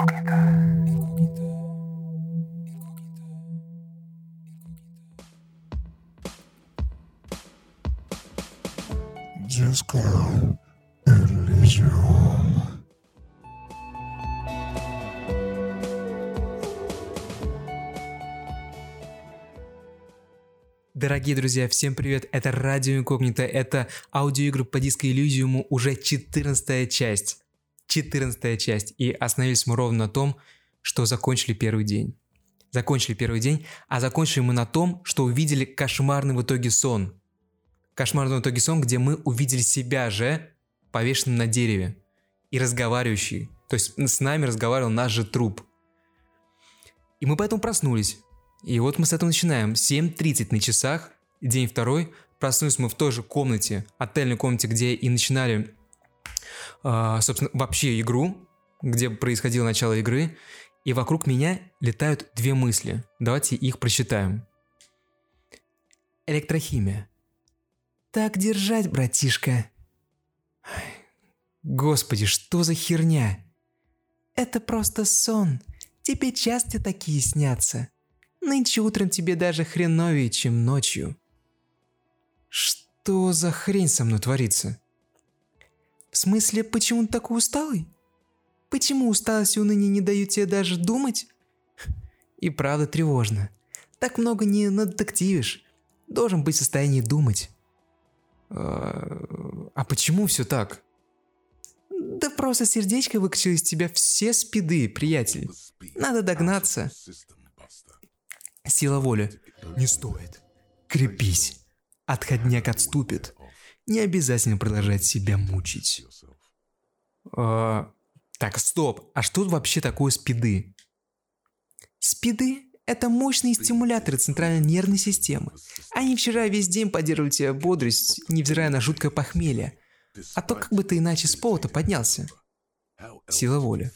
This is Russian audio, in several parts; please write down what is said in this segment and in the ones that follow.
Disco Elysium. Дорогие друзья, всем привет! Это Радио Инкогнито, это аудиоигры по диско Иллюзиуму, уже 14 часть. 14 часть. И остановились мы ровно на том, что закончили первый день. Закончили первый день, а закончили мы на том, что увидели кошмарный в итоге сон. Кошмарный в итоге сон, где мы увидели себя же повешенным на дереве и разговаривающий. То есть с нами разговаривал наш же труп. И мы поэтому проснулись. И вот мы с этого начинаем. 7.30 на часах, день второй. Проснулись мы в той же комнате, отельной комнате, где и начинали, э, собственно, вообще игру, где происходило начало игры. И вокруг меня летают две мысли. Давайте их прочитаем. Электрохимия. Так держать, братишка. Господи, что за херня? Это просто сон. Тебе часто такие снятся. Нынче утром тебе даже хреновее, чем ночью. Что за хрень со мной творится? В смысле, почему ты такой усталый? Почему усталость и уныние не дают тебе даже думать? И правда тревожно. Так много не надетективишь. Должен быть в состоянии думать. А, а почему все так? Да просто сердечко выкачало из тебя все спиды, приятель. Надо догнаться. Сила воли. Не стоит. Крепись. Отходняк отступит. Не обязательно продолжать себя мучить. А, так, стоп. А что вообще такое спиды? Спиды – это мощные стимуляторы центральной нервной системы. Они вчера весь день поддерживали тебя бодрость, невзирая на жуткое похмелье. А то как бы ты иначе с пола-то поднялся? Сила воли.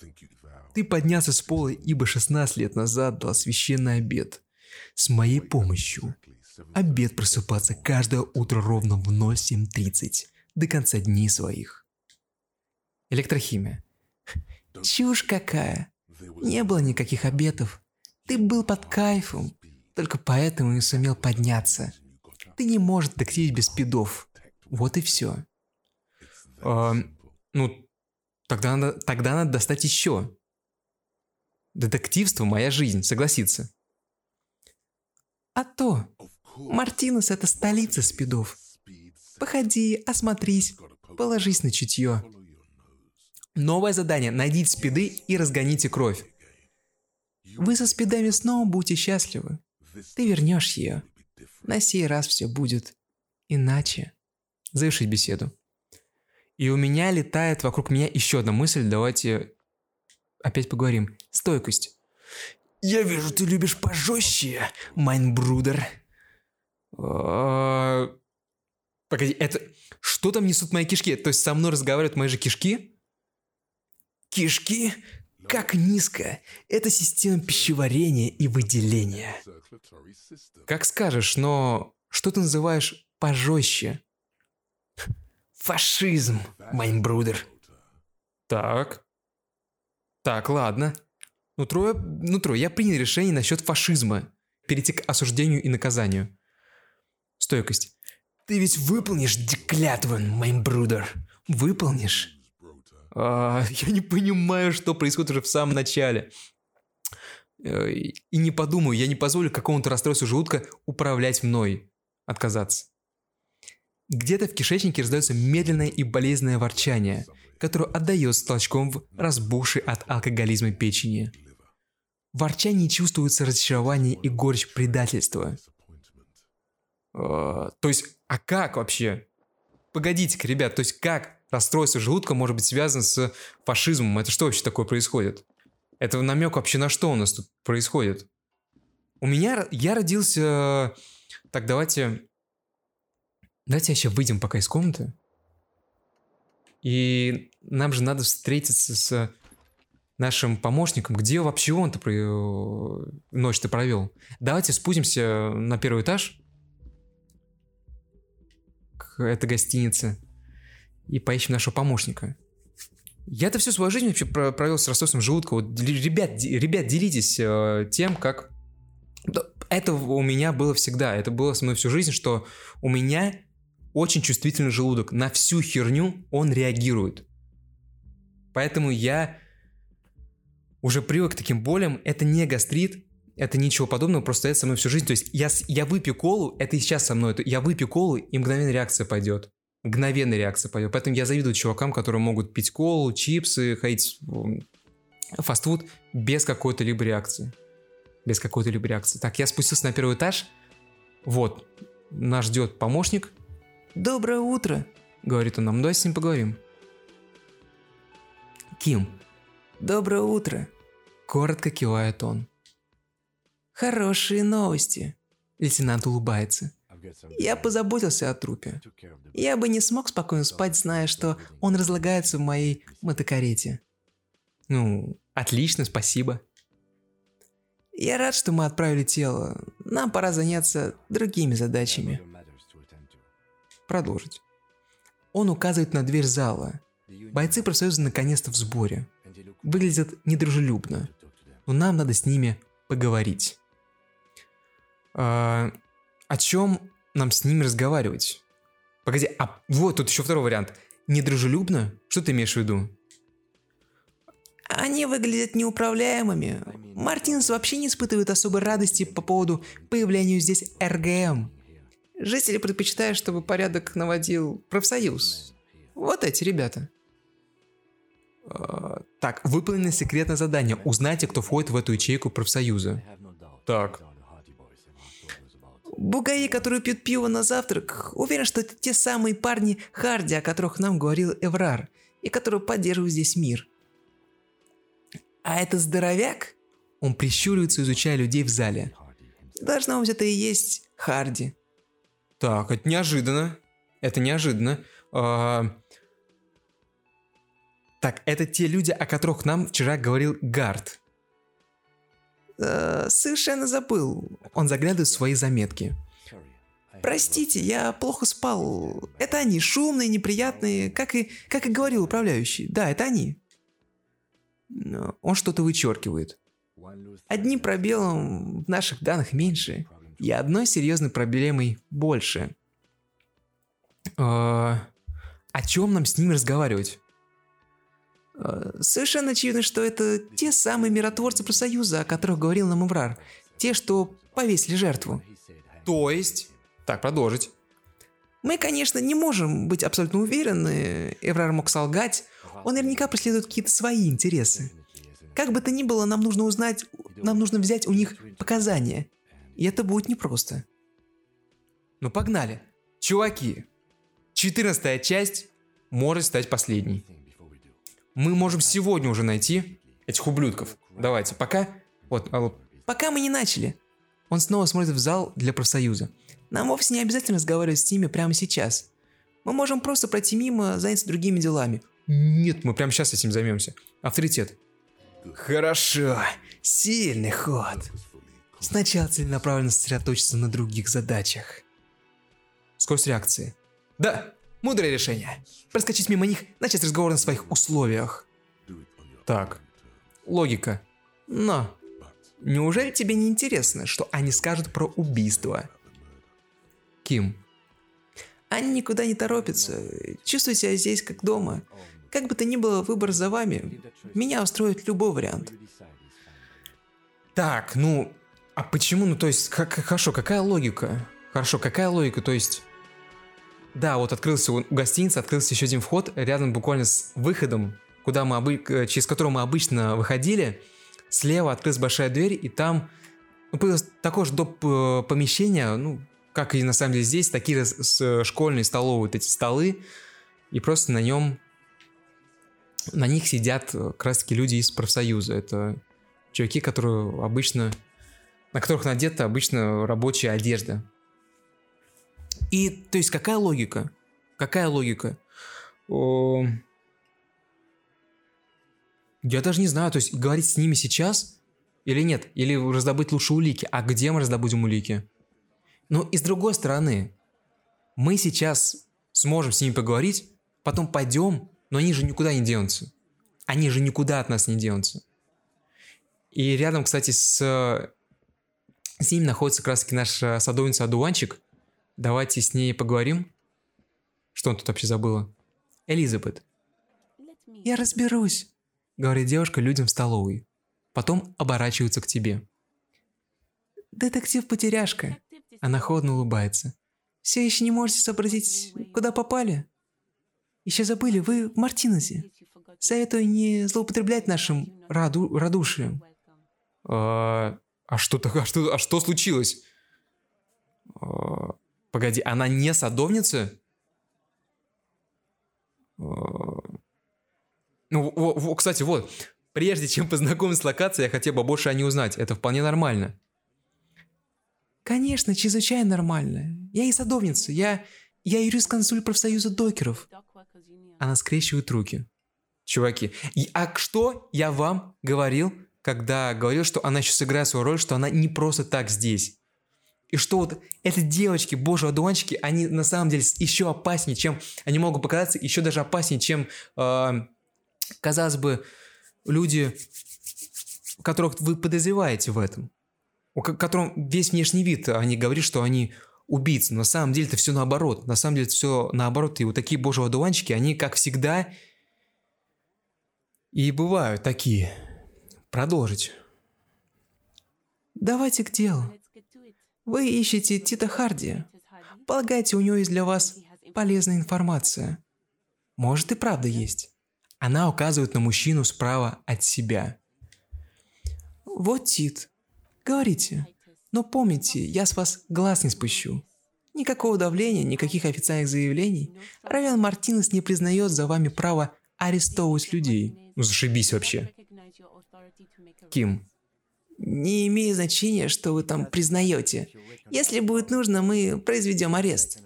Ты поднялся с пола, ибо 16 лет назад дал священный обед. С моей помощью. Обед просыпаться каждое утро ровно в 07.30 до конца дней своих. Электрохимия. Чушь какая. Не было никаких обетов. Ты был под кайфом. Только поэтому и сумел подняться. Ты не можешь детективить без спидов. Вот и все. А, ну, тогда надо, тогда надо достать еще. Детективство – моя жизнь, согласиться. А то. Мартинус – это столица спидов. Походи, осмотрись, положись на чутье. Новое задание – найдите спиды и разгоните кровь. Вы со спидами снова будете счастливы. Ты вернешь ее. На сей раз все будет иначе. Завершить беседу. И у меня летает вокруг меня еще одна мысль. Давайте опять поговорим. Стойкость. Я вижу, ты любишь пожестче, Майнбрудер. А, погоди, это... Что там несут мои кишки? То есть со мной разговаривают мои же кишки? Кишки? Как низко. Это система пищеварения и выделения. Как скажешь, но что ты называешь пожестче? Фашизм, Майнбрудер. Так. Так, ладно. Нутро, нутро, я принял решение насчет фашизма. Перейти к осуждению и наказанию. Стойкость. Ты ведь выполнишь клятву, Майнбрудер. Выполнишь? А, я не понимаю, что происходит уже в самом начале. Э, и не подумаю, я не позволю какому-то расстройству желудка управлять мной. Отказаться. Где-то в кишечнике раздается медленное и болезненное ворчание, которое отдает толчком в разбухшей от алкоголизма печени. В ворчании чувствуется разочарование и горечь предательства. Uh, то есть, а как вообще? Погодите-ка, ребят, то есть как расстройство желудка может быть связано с фашизмом? Это что вообще такое происходит? Это намек вообще на что у нас тут происходит? У меня, я родился... Так, давайте... Давайте еще выйдем пока из комнаты. И нам же надо встретиться с нашим помощником, где вообще он-то про... Э, ночь-то провел. Давайте спустимся на первый этаж к этой гостинице и поищем нашего помощника. Я-то всю свою жизнь вообще про- провел с расстройством желудка. Вот, ребят, ребят, делитесь э, тем, как... Это у меня было всегда. Это было со мной всю жизнь, что у меня очень чувствительный желудок. На всю херню он реагирует. Поэтому я уже привык к таким болям. Это не гастрит, это ничего подобного, просто это со мной всю жизнь. То есть я, я выпью колу, это и сейчас со мной. это- Я выпью колу, и мгновенная реакция пойдет. Мгновенная реакция пойдет. Поэтому я завидую чувакам, которые могут пить колу, чипсы, ходить фастфуд без какой-то либо реакции. Без какой-то либо реакции. Так, я спустился на первый этаж. Вот, нас ждет помощник. «Доброе утро», — говорит он нам. «Давай с ним поговорим». «Ким». «Доброе утро», — коротко кивает он. «Хорошие новости», — лейтенант улыбается. «Я позаботился о трупе. Я бы не смог спокойно спать, зная, что он разлагается в моей мотокарете». «Ну, отлично, спасибо». «Я рад, что мы отправили тело. Нам пора заняться другими задачами». Продолжить. Он указывает на дверь зала. Бойцы профсоюза наконец-то в сборе. Выглядят недружелюбно, но нам надо с ними поговорить. А, о чем нам с ними разговаривать? Погоди, а вот тут еще второй вариант. Недружелюбно? Что ты имеешь в виду? Они выглядят неуправляемыми. Мартинс вообще не испытывает особой радости по поводу появления здесь РГМ. Жители предпочитают, чтобы порядок наводил профсоюз. Вот эти ребята. А, Так, выполнено секретное задание. Узнайте, кто входит в эту ячейку профсоюза. Так. Бугаи, которые пьют пиво на завтрак, уверен, что это те самые парни Харди, о которых нам говорил Эврар, и которые поддерживают здесь мир. А это здоровяк? Он прищуривается, изучая людей в зале. Должно быть, это и есть Харди. Так, это неожиданно. Это неожиданно. А, Так, это те люди, о которых нам вчера говорил Гард. Э, совершенно забыл. Он заглядывает в свои заметки. Простите, я плохо спал. Это они, шумные, неприятные, как и, как и говорил управляющий. Да, это они. Он что-то вычеркивает. Одним пробелом в наших данных меньше, и одной серьезной проблемой больше. А, о чем нам с ними разговаривать? Э, Совершенно очевидно, что это те самые миротворцы профсоюза, о которых говорил нам Иврар. Те, что повесили жертву. То есть... Так, продолжить. Мы, конечно, не можем быть абсолютно уверены, Эврар мог солгать, он наверняка преследует какие-то свои интересы. Как бы то ни было, нам нужно узнать, нам нужно взять у них показания. И это будет непросто. Ну погнали. Чуваки, 14 часть может стать последней. Мы можем сегодня уже найти этих ублюдков. Давайте, пока... Вот, алло. Пока мы не начали. Он снова смотрит в зал для профсоюза. Нам вовсе не обязательно разговаривать с ними прямо сейчас. Мы можем просто пройти мимо, заняться другими делами. Нет, мы прямо сейчас этим займемся. Авторитет. Хорошо. Сильный ход. Сначала целенаправленно сосредоточиться на других задачах. Скорость реакции. Да, мудрое решение. Проскочить мимо них, начать разговор на своих условиях. Так, логика. Но, неужели тебе не интересно, что они скажут про убийство? Ким. Они никуда не торопятся. Чувствую себя здесь как дома. Как бы то ни было, выбор за вами. Меня устроит любой вариант. Так, ну, а почему, ну то есть, как, хорошо, какая логика? Хорошо, какая логика, то есть... Да, вот открылся у гостиницы, открылся еще один вход рядом буквально с выходом, куда мы обы... через который мы обычно выходили. Слева открылась большая дверь, и там ну, появилось такое же доп. э, помещение, ну, как и на самом деле здесь, такие с- с школьные столовые вот эти столы, и просто на нем, на них сидят э, как раз таки люди из профсоюза. Это чуваки, которые обычно, на которых надета обычно рабочая одежда. И, то есть, какая логика? Какая логика? О, Я даже не знаю, то есть, говорить с ними сейчас или нет? Или раздобыть лучше улики? А где мы раздобудем улики? Но и с другой стороны, мы сейчас сможем с ними поговорить, потом пойдем, но они же никуда не денутся. Они же никуда от нас не денутся. И рядом, кстати, с, с ним находится как раз таки наша садовница Адуанчик. Давайте с ней поговорим. Что он тут вообще забыла? Элизабет. Я разберусь, говорит девушка людям в столовой. Потом оборачивается к тебе. Детектив-потеряшка. Она холодно улыбается. Все еще не можете сообразить, куда попали? Еще забыли, вы в Мартинесе. Советую не злоупотреблять нашим раду радушием. А, а что так, а что, а что случилось? А, погоди, она не садовница? А, ну, кстати, вот, прежде чем познакомиться с локацией, я хотел бы больше о ней узнать. Это вполне нормально. Конечно, чрезвычайно нормально. Я и садовница, я, я юрист-консуль профсоюза докеров. Она скрещивает руки. Чуваки, а что я вам говорил, когда говорил, что она еще сыграет свою роль, что она не просто так здесь? И что вот эти девочки, боже, одуванчики, они на самом деле еще опаснее, чем... Они могут показаться еще даже опаснее, чем, э, казалось бы, люди, которых вы подозреваете в этом. У которым весь внешний вид, они говорят, что они убийцы. Но на самом деле это все наоборот. На самом деле это все наоборот. И вот такие божьи одуванчики, они, как всегда, и бывают такие. Продолжить. Давайте к делу. Вы ищете Тита Харди. Полагаете, у него есть для вас полезная информация. Может и правда есть. Она указывает на мужчину справа от себя. Вот Тит. Говорите. Но помните, я с вас глаз не спущу. Никакого давления, никаких официальных заявлений. Равен Мартинес не признает за вами право арестовывать людей. Ну зашибись вообще. Ким. Не имеет значения, что вы там признаете. Если будет нужно, мы произведем арест.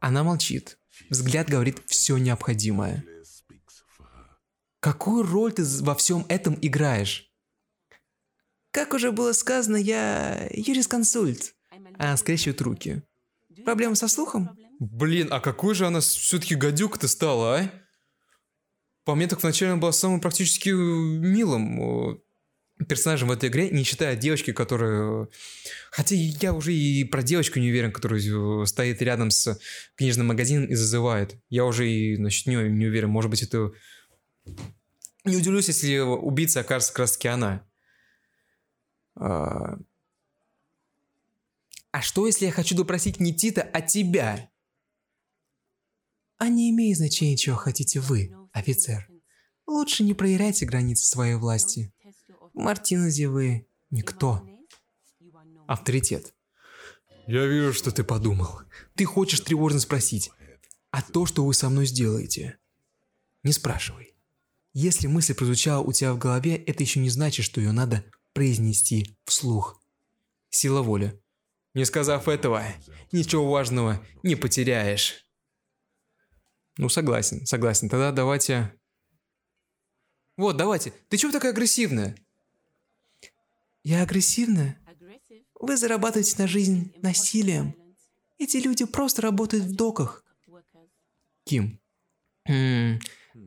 Она молчит. Взгляд говорит все необходимое. Какую роль ты во всем этом играешь? Как уже было сказано, я юрисконсульт. Она скрещивает руки. Проблема со слухом? Блин, а какой же она все-таки гадюка-то стала, а? По мне так вначале она была самым практически милым персонажем в этой игре, не считая девочки, которая... Хотя я уже и про девочку не уверен, которая стоит рядом с книжным магазином и зазывает. Я уже и насчет нее не уверен. Может быть, это... Не удивлюсь, если убийца окажется как раз таки она. А... а что, если я хочу допросить не Тита, а тебя? А не имеет значения, чего хотите вы, офицер. Лучше не проверяйте границы своей власти. Мартинезе вы никто. Авторитет. Я вижу, что ты подумал. Ты хочешь тревожно спросить, а то, что вы со мной сделаете? Не спрашивай. Если мысль прозвучала у тебя в голове, это еще не значит, что ее надо произнести вслух. Сила воли. Не сказав этого, ничего важного не потеряешь. Ну, согласен, согласен. Тогда давайте... Вот, давайте. Ты чего такая агрессивная? Я агрессивная? Вы зарабатываете на жизнь насилием. Эти люди просто работают в доках. Ким. Хм,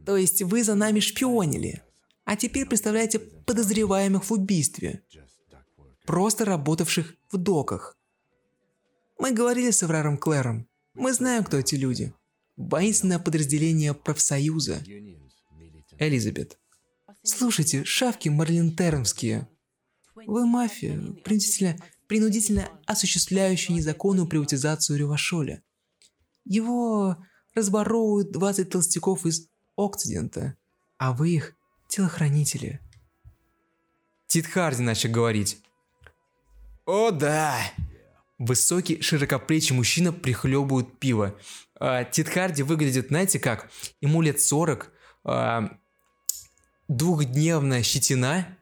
то есть вы за нами шпионили, а теперь представляете подозреваемых в убийстве, просто работавших в доках. Мы говорили с Эвраром Клэром. Мы знаем, кто эти люди воинственное подразделение профсоюза. Элизабет. Слушайте, шавки марлинтернские. Вы мафия, принудительно, принудительно осуществляющая незаконную приватизацию Ревашоля. Его разборовывают 20 толстяков из Окцидента, а вы их телохранители. Тит Харди начал говорить. О да! Высокий, широкоплечий мужчина прихлебывает пиво. А, Тит Харди выглядит, знаете как? Ему лет 40, а, двухдневная щетина,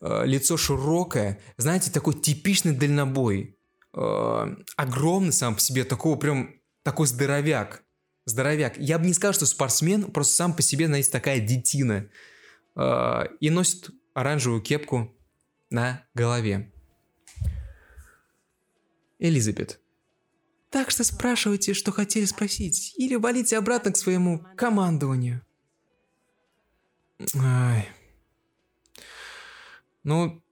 лицо широкое, знаете, такой типичный дальнобой. Огромный сам по себе, такого прям, такой здоровяк. Здоровяк. Я бы не сказал, что спортсмен, просто сам по себе, знаете, такая детина. И носит оранжевую кепку на голове. Элизабет. Так что спрашивайте, что хотели спросить, или валите обратно к своему командованию. Ай. Ну,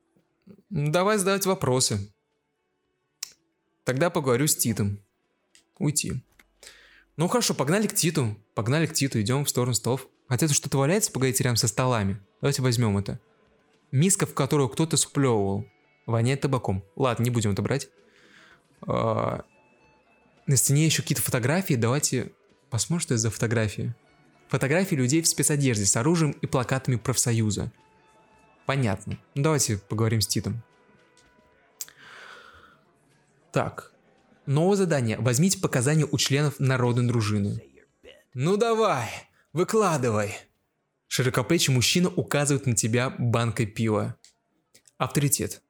давай задавать вопросы. Тогда поговорю с Титом. Уйти. Ну хорошо, погнали к Титу. Погнали к Титу, идем в сторону столов. Хотя тут что-то валяется, погодите, рядом со столами. Давайте возьмем это. Миска, в которую кто-то сплевывал. Воняет табаком. Ладно, не будем это брать. А, на стене еще какие-то фотографии. Давайте посмотрим, что это за фотографии. Фотографии людей в спецодежде с оружием и плакатами профсоюза. Понятно. Ну, давайте поговорим с Титом. Так. Новое задание. Возьмите показания у членов народной дружины. Ну давай, выкладывай. Широкоплечий мужчина указывает на тебя банкой пива. Авторитет.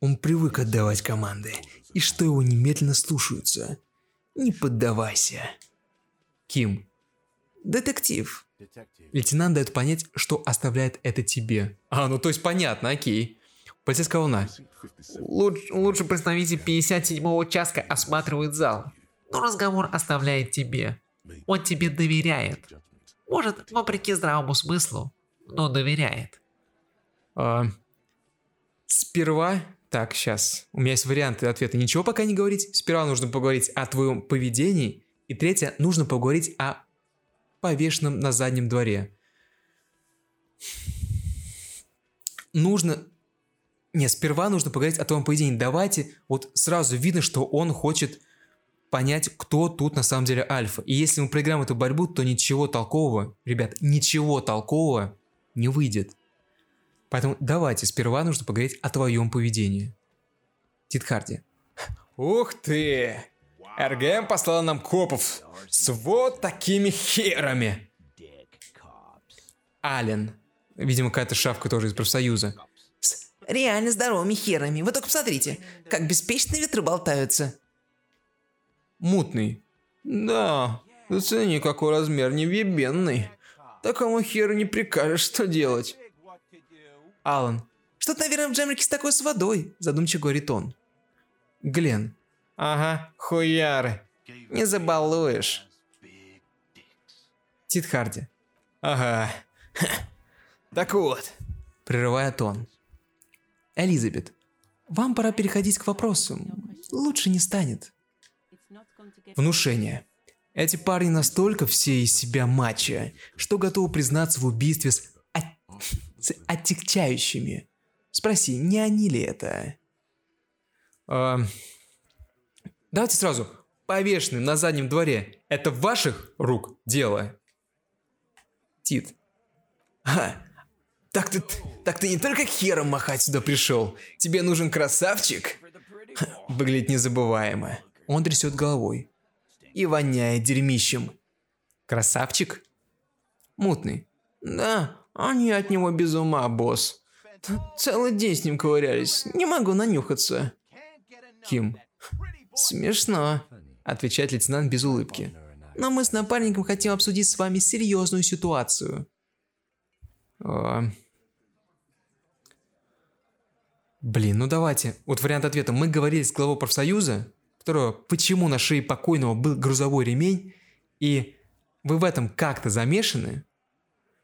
Он привык отдавать команды, и что его немедленно слушаются. Не поддавайся. Ким. Детектив. Лейтенант дает понять, что оставляет это тебе. А, ну то есть понятно, окей. Полицейская волна. Луч, лучше представитель 57-го участка осматривает зал. Но разговор оставляет тебе. Он тебе доверяет. Может, вопреки здравому смыслу, но доверяет. А, сперва... Так, сейчас. У меня есть варианты ответа. Ничего пока не говорить. Сперва нужно поговорить о твоем поведении. И третье, нужно поговорить о повешенном на заднем дворе. Нужно не, сперва нужно поговорить о твоем поведении. Давайте, вот сразу видно, что он хочет понять, кто тут на самом деле альфа. И если мы проиграем эту борьбу, то ничего толкового, ребят, ничего толкового не выйдет. Поэтому давайте, сперва нужно поговорить о твоем поведении. Тит Харди. Ух ты! РГМ послала нам копов с вот такими херами. Ален. Видимо, какая-то шавка тоже из профсоюза реально здоровыми херами. Вы только посмотрите, как беспечно ветры болтаются. Мутный. Да, зацени, какой размер невъебенный. Такому херу не прикажешь, что делать. Алан. Что-то, наверное, в джемрике с такой с водой, задумчиво говорит он. Глен. Ага, хуяры. Не забалуешь. Тит Харди. Ага. Так вот, прерывает он. Элизабет, вам пора переходить к вопросам. Лучше не станет. Внушение. Эти парни настолько все из себя мачо, что готовы признаться в убийстве с, от... с оттекчающими. Спроси, не они ли это? А... Давайте сразу. Повешенный на заднем дворе. Это ваших рук дело? Тит. А, так ты, так ты не только хером махать сюда пришел. Тебе нужен красавчик? Выглядит незабываемо. Он трясет головой. И воняет дерьмищем. Красавчик? Мутный. Да, они от него без ума, босс. Целый день с ним ковырялись. Не могу нанюхаться. Ким. Смешно, отвечает лейтенант без улыбки. Но мы с напарником хотим обсудить с вами серьезную ситуацию. А... Блин, ну давайте. Вот вариант ответа. Мы говорили с главой профсоюза, которого почему на шее покойного был грузовой ремень, и вы в этом как-то замешаны.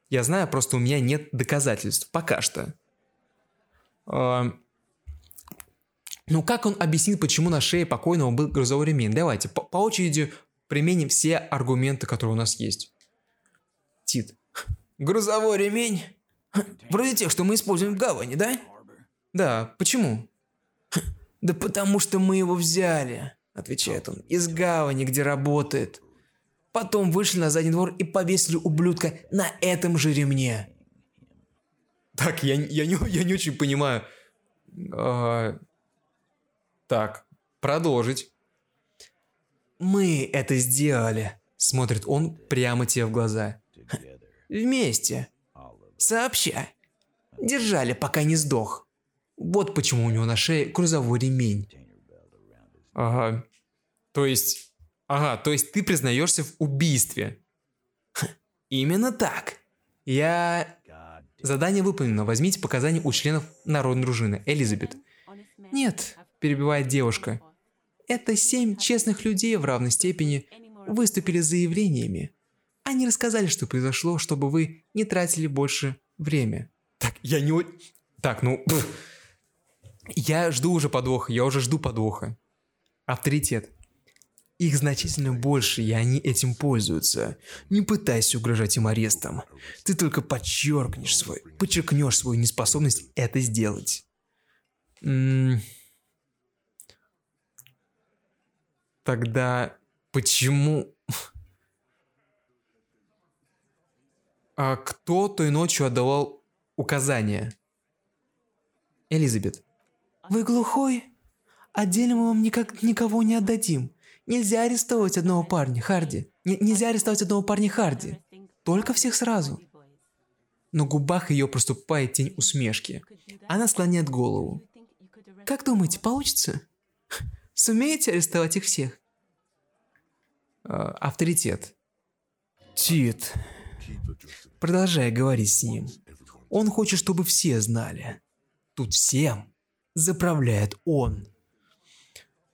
Я знаю, просто у меня нет доказательств. Пока что. А... Ну как он объяснит, почему на шее покойного был грузовой ремень? Давайте по, по очереди применим все аргументы, которые у нас есть. Тит. Грузовой ремень? Вроде тех, что мы используем в гавани, да? Да, почему? Да потому что мы его взяли, отвечает он, из гавани, где работает. Потом вышли на задний двор и повесили ублюдка на этом же ремне. Так, я, я, не, я не очень понимаю. А, так, продолжить. Мы это сделали. Смотрит он прямо тебе в глаза. Вместе. Сообща. Держали, пока не сдох. Вот почему у него на шее грузовой ремень. Ага. То есть... Ага, то есть ты признаешься в убийстве. Именно так. Я... Задание выполнено. Возьмите показания у членов народной дружины. Элизабет. Нет, перебивает девушка. Это семь честных людей в равной степени выступили с заявлениями. Они рассказали, что произошло, чтобы вы не тратили больше время. Так, я не... Так, ну... Я жду уже подвоха, я уже жду подвоха. Авторитет. Их значительно больше, и они этим пользуются. Не пытайся угрожать им арестом. Ты только подчеркнешь свой, подчеркнешь свою неспособность это сделать. М. Тогда почему... А кто той ночью отдавал указания? Элизабет. Вы глухой? Отдельно мы вам никак никого не отдадим. Нельзя арестовывать одного парня, Харди. Н- нельзя арестовать одного парня, Харди. Только всех сразу. На губах ее проступает тень усмешки. Она склоняет голову. Как думаете, получится? Сумеете арестовать их всех? А, авторитет. Тит. Продолжай говорить с ним. Он хочет, чтобы все знали. Тут всем заправляет он.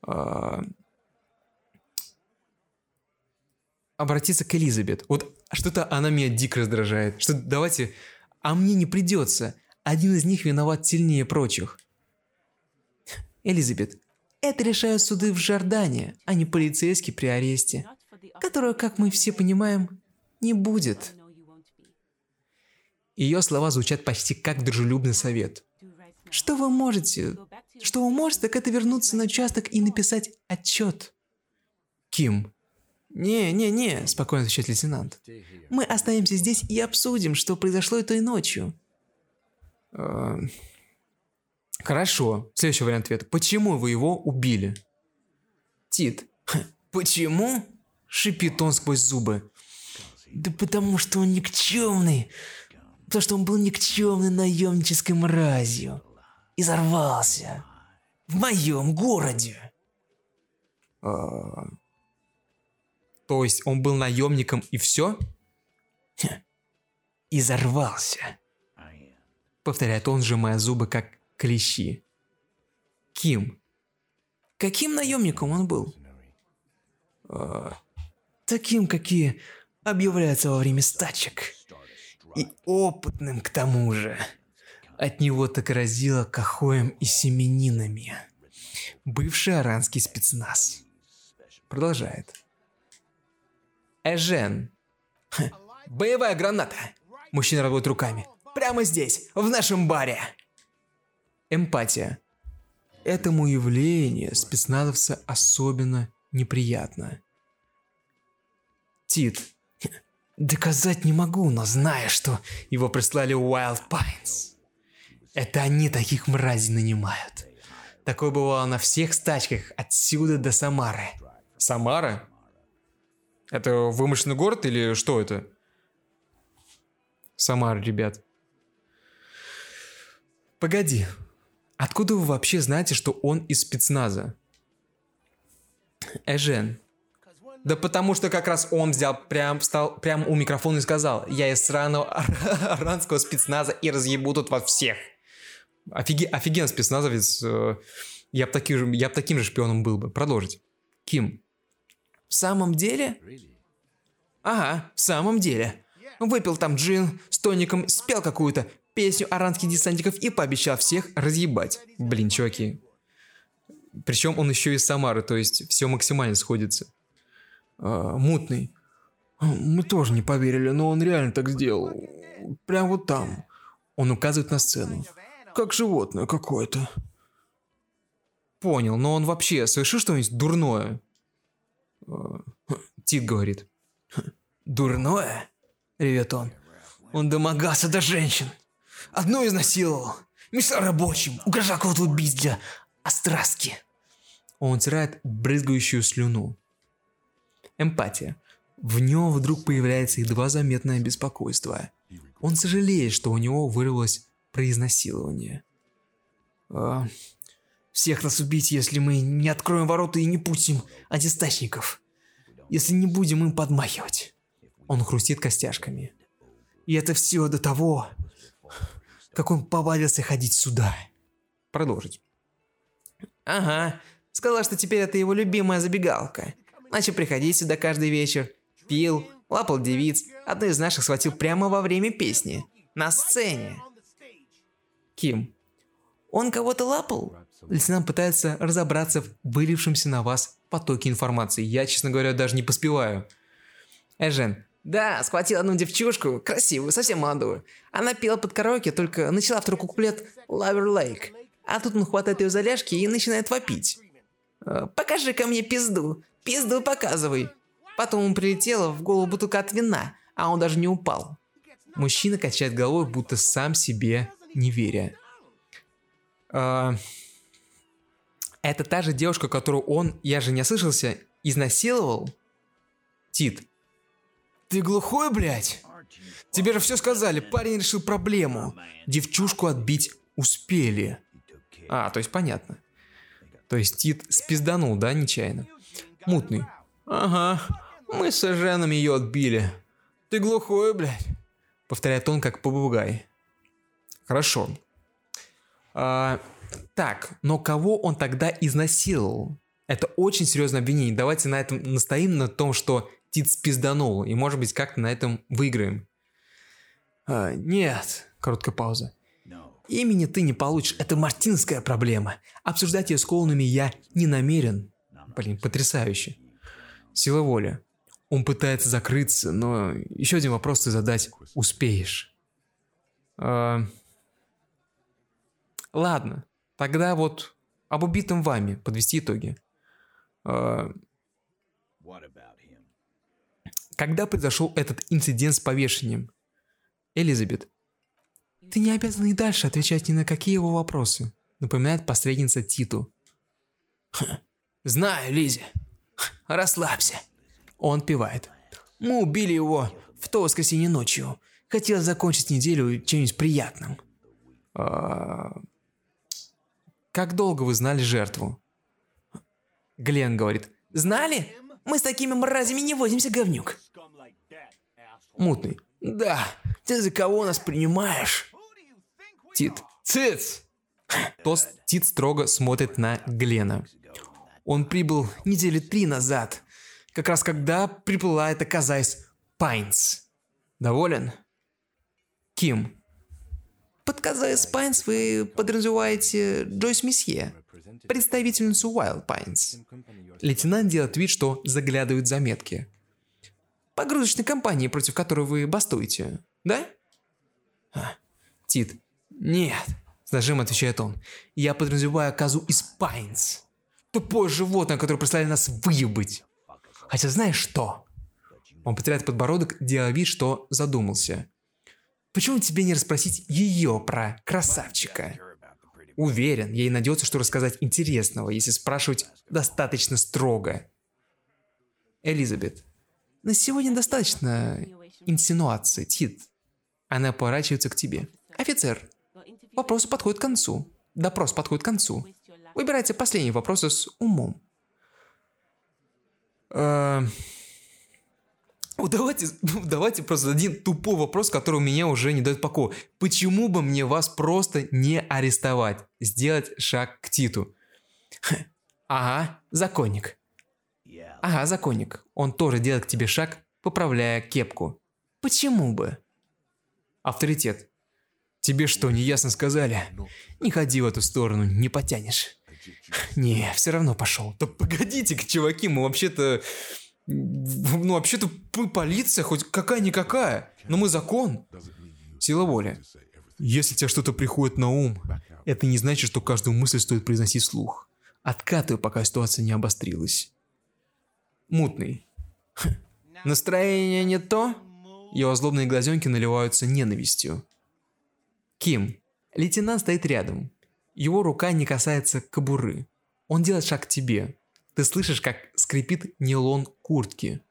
А, Обратиться к Элизабет. Вот что-то она меня дико раздражает. Что давайте... А мне не придется. Один из них виноват сильнее прочих. Элизабет. Это решают суды в Жордане, а не полицейский при аресте. Которого, как мы все понимаем, не будет. Ее слова звучат почти как дружелюбный совет. Что вы можете? Что вы можете, так это вернуться на участок и написать отчет. Ким. «Не-не-не», – спокойно отвечает лейтенант. «Мы останемся здесь и обсудим, что произошло этой ночью». Хорошо. Следующий вариант ответа. Почему вы его убили? Тит. «Почему?» – шипит он сквозь зубы. «Да потому что он никчемный. Потому что он был никчемной наемнической мразью. И взорвался. В моем городе». Э, То есть он был наемником и все? И взорвался. Повторяет он, сжимая зубы, как клещи. Ким. Каким наемником он был? Э, Таким, какие объявляются во время стачек. И опытным к тому же. От него так разило кахоем и семенинами. Бывший аранский спецназ. Продолжает. Эжен. Боевая граната. Мужчина работает руками. Прямо здесь, в нашем баре. Эмпатия. Этому явлению спецназовца особенно неприятно. Тит. Доказать не могу, но знаю, что Его прислали Wild Pines. Это они таких мразей нанимают. Такое бывало на всех стачках отсюда до Самары. Самара? Это вымышленный город или что это? Самара, ребят. Погоди. Откуда вы вообще знаете, что он из спецназа? Эжен. Да потому что как раз он взял, прям встал прям у микрофона и сказал, я из сраного аранского спецназа и разъебу тут вас всех. Офиге, офиген спецназовец. э, Я бы таким, я б таким же шпионом был бы. Продолжить. Ким. в самом деле... Ага, в самом деле. Выпил там джин с тоником, спел какую-то песню аранских десантников и пообещал всех Разъебать. Блин, чуваки. Причем он еще из Самары, то есть все максимально сходится. А, мутный. Мы тоже не поверили, но он реально так сделал. Прям вот там. Он указывает на сцену. Как животное какое-то. Понял, но он вообще совершил что-нибудь дурное? А, Тит говорит. Дурное? Ревет он. Он домогался до женщин. Одну изнасиловал. Мешал рабочим. Угрожал кого-то убить для остраски. Он утирает брызгающую слюну. Эмпатия. В нем вдруг появляется едва заметное беспокойство. Он сожалеет, что у него вырвалось про изнасилование. А, всех нас убить, если мы не откроем ворота и не пустим антистачников. Если не будем им подмахивать. Он хрустит костяшками. И это все до того, как он повадился ходить сюда. Продолжить. Ага, сказал, что теперь это его любимая забегалка. Начал приходить сюда каждый вечер. Пил, лапал девиц. Одну из наших схватил прямо во время песни. На сцене. Ким. Он кого-то лапал? Лейтенант пытается разобраться в вылившемся на вас потоке информации. Я, честно говоря, даже не поспеваю. Эжен. Да, схватил одну девчушку, красивую, совсем молодую. Она пела под караоке, только начала второй куплет Lover Lake. А тут он хватает ее за ляжки и начинает вопить. «Э, покажи ко мне пизду. Пизду показывай. Потом ему прилетело в голову бутылка от вина, а он даже не упал. Мужчина качает головой, будто сам себе не веря. А, это та же девушка, которую он, я же не ослышался, изнасиловал? Тит. Ты глухой, блядь? Тебе же все сказали, парень решил проблему. Девчушку отбить успели. А, то есть понятно. То есть Тит спизданул, да, нечаянно? Мутный. Ага, мы с Женом ее отбили. Ты глухой, блядь. Повторяет он, как попугай. Хорошо. А, так, но кого он тогда изнасиловал? Это очень серьезное обвинение. Давайте на этом настоим на том, что Тит спизданул, и может быть как-то на этом выиграем. А, нет, короткая пауза. Имени ты не получишь, это мартинская проблема. Обсуждать ее с клоунами я не намерен. Блин, потрясающе. Сила воли. Он пытается закрыться, но еще один вопрос ты задать успеешь. А... Ладно, тогда вот об убитом вами подвести итоги. А... Когда произошел этот инцидент с повешением? Элизабет, ты не обязан и дальше отвечать ни на какие его вопросы, напоминает посредница Титу. Знаю, Лизи. Расслабься. Он пивает. Мы убили его в то воскресенье ночью. Хотел закончить неделю чем-нибудь приятным. А... Как долго вы знали жертву? Глен говорит. Знали? Мы с такими мразями не возимся, говнюк. Мутный. Да, ты за кого нас принимаешь? Тит. Циц! Тост Тит строго смотрит на Глена. Он прибыл недели три назад, как раз когда приплыла эта коза из Pines. Доволен? Ким. Под коза из Pines вы подразумеваете Джойс Мессье, представительницу Wild Pines. Лейтенант делает вид, что заглядывает заметки. Погрузочной компании, против которой вы бастуете, да? А, Тит. Нет, с нажимом отвечает он. Я подразумеваю козу из Pines. Тупое животное, которое представляет нас выебать. Хотя знаешь что? Он потеряет подбородок, делая вид, что задумался. Почему тебе не расспросить ее про красавчика? Уверен, ей найдется, что рассказать интересного, если спрашивать достаточно строго. Элизабет, на сегодня достаточно инсинуаций, Тит. Она поворачивается к тебе. Офицер, вопрос подходит к концу. Допрос подходит к концу. Выбирайте последние вопросы с умом. Э, давайте, давайте просто один тупой вопрос, который меня уже не дает покоя. Почему бы мне вас просто не арестовать? Сделать шаг к Титу. Ага, законник. Ага, законник. Он тоже делает к тебе шаг, поправляя кепку. Почему бы? Авторитет. Тебе что, не ясно сказали? Не ходи в эту сторону, не потянешь. Не, все равно пошел. Да погодите-ка, чуваки, мы вообще-то... Ну, вообще-то полиция, хоть какая-никакая. Но мы закон. Сила воли. Если тебе что-то приходит на ум, это не значит, что каждую мысль стоит произносить вслух. Откатывай, пока ситуация не обострилась. Мутный. Настроение не то? Его злобные глазенки наливаются ненавистью. Ким. Лейтенант стоит рядом. Его рука не касается кобуры. Он делает шаг к тебе. Ты слышишь, как скрипит нейлон куртки.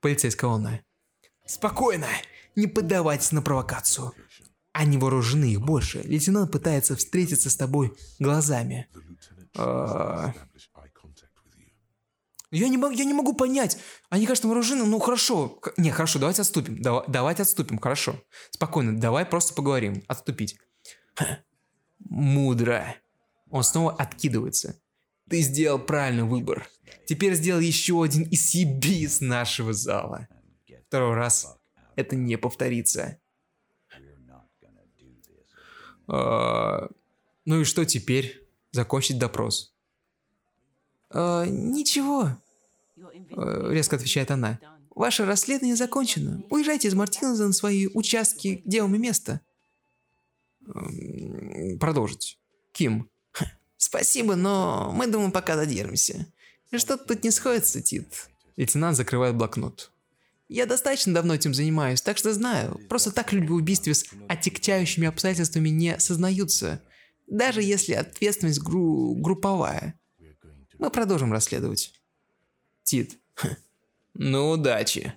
Полицейская волна. Спокойно, не поддавайтесь на провокацию. Они вооружены их больше. Лейтенант пытается встретиться с тобой глазами. А... Я не, могу, я не могу понять. Они, кажется, вооружены. Ну, хорошо. Не, хорошо, давайте отступим. Давай, давайте отступим, хорошо. Спокойно, давай просто поговорим. Отступить. Мудро. Он снова откидывается. Ты сделал правильный выбор. Теперь сделал еще один и съеби из нашего зала. Второй раз это не повторится. А, ну и что теперь? Закончить допрос. «Э, ничего», э, резко отвечает она. «Ваше расследование закончено. Уезжайте из Мартинеза на свои участки, где вам и место». Продолжить. Ким. «Спасибо, но мы, думаем, пока задержимся. Что-то тут не сходится, Тит. Лейтенант закрывает блокнот. Я достаточно давно этим занимаюсь, так что знаю. Просто так люди в убийстве с отягчающими обстоятельствами не сознаются. Даже если ответственность гру- групповая. Мы продолжим расследовать. Тит. «Хм, Ну, удачи.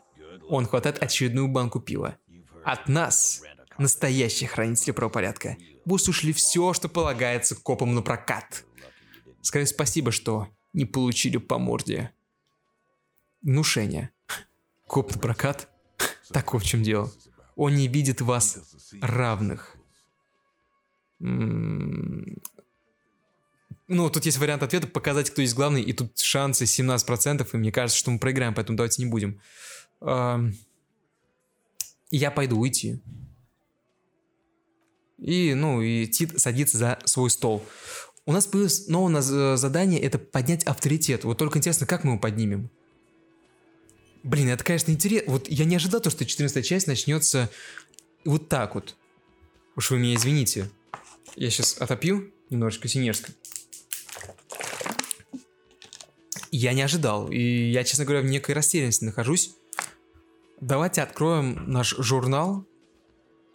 Он хватает очередную банку пива. От нас, настоящих хранителей правопорядка, вы услышали все, что полагается копам на прокат. Скажи спасибо, что не получили по морде. Внушение. Коп на прокат? Так в чем дело. Он не видит вас равных. М, Ну, тут есть вариант ответа показать, кто есть главный, и тут шансы 17%, и мне кажется, что мы проиграем, поэтому давайте не будем. Я пойду уйти. И, ну, и Тит садится за свой стол. У нас появилось новое наз- задание, это поднять авторитет. Вот только интересно, как мы его поднимем? Блин, это, конечно, интересно. Вот я не ожидал, то, что 14 часть начнется вот так вот. Уж вы меня извините. Я сейчас отопью немножечко синерска. Я не ожидал. И я, честно говоря, в некой растерянности нахожусь. Давайте откроем наш журнал.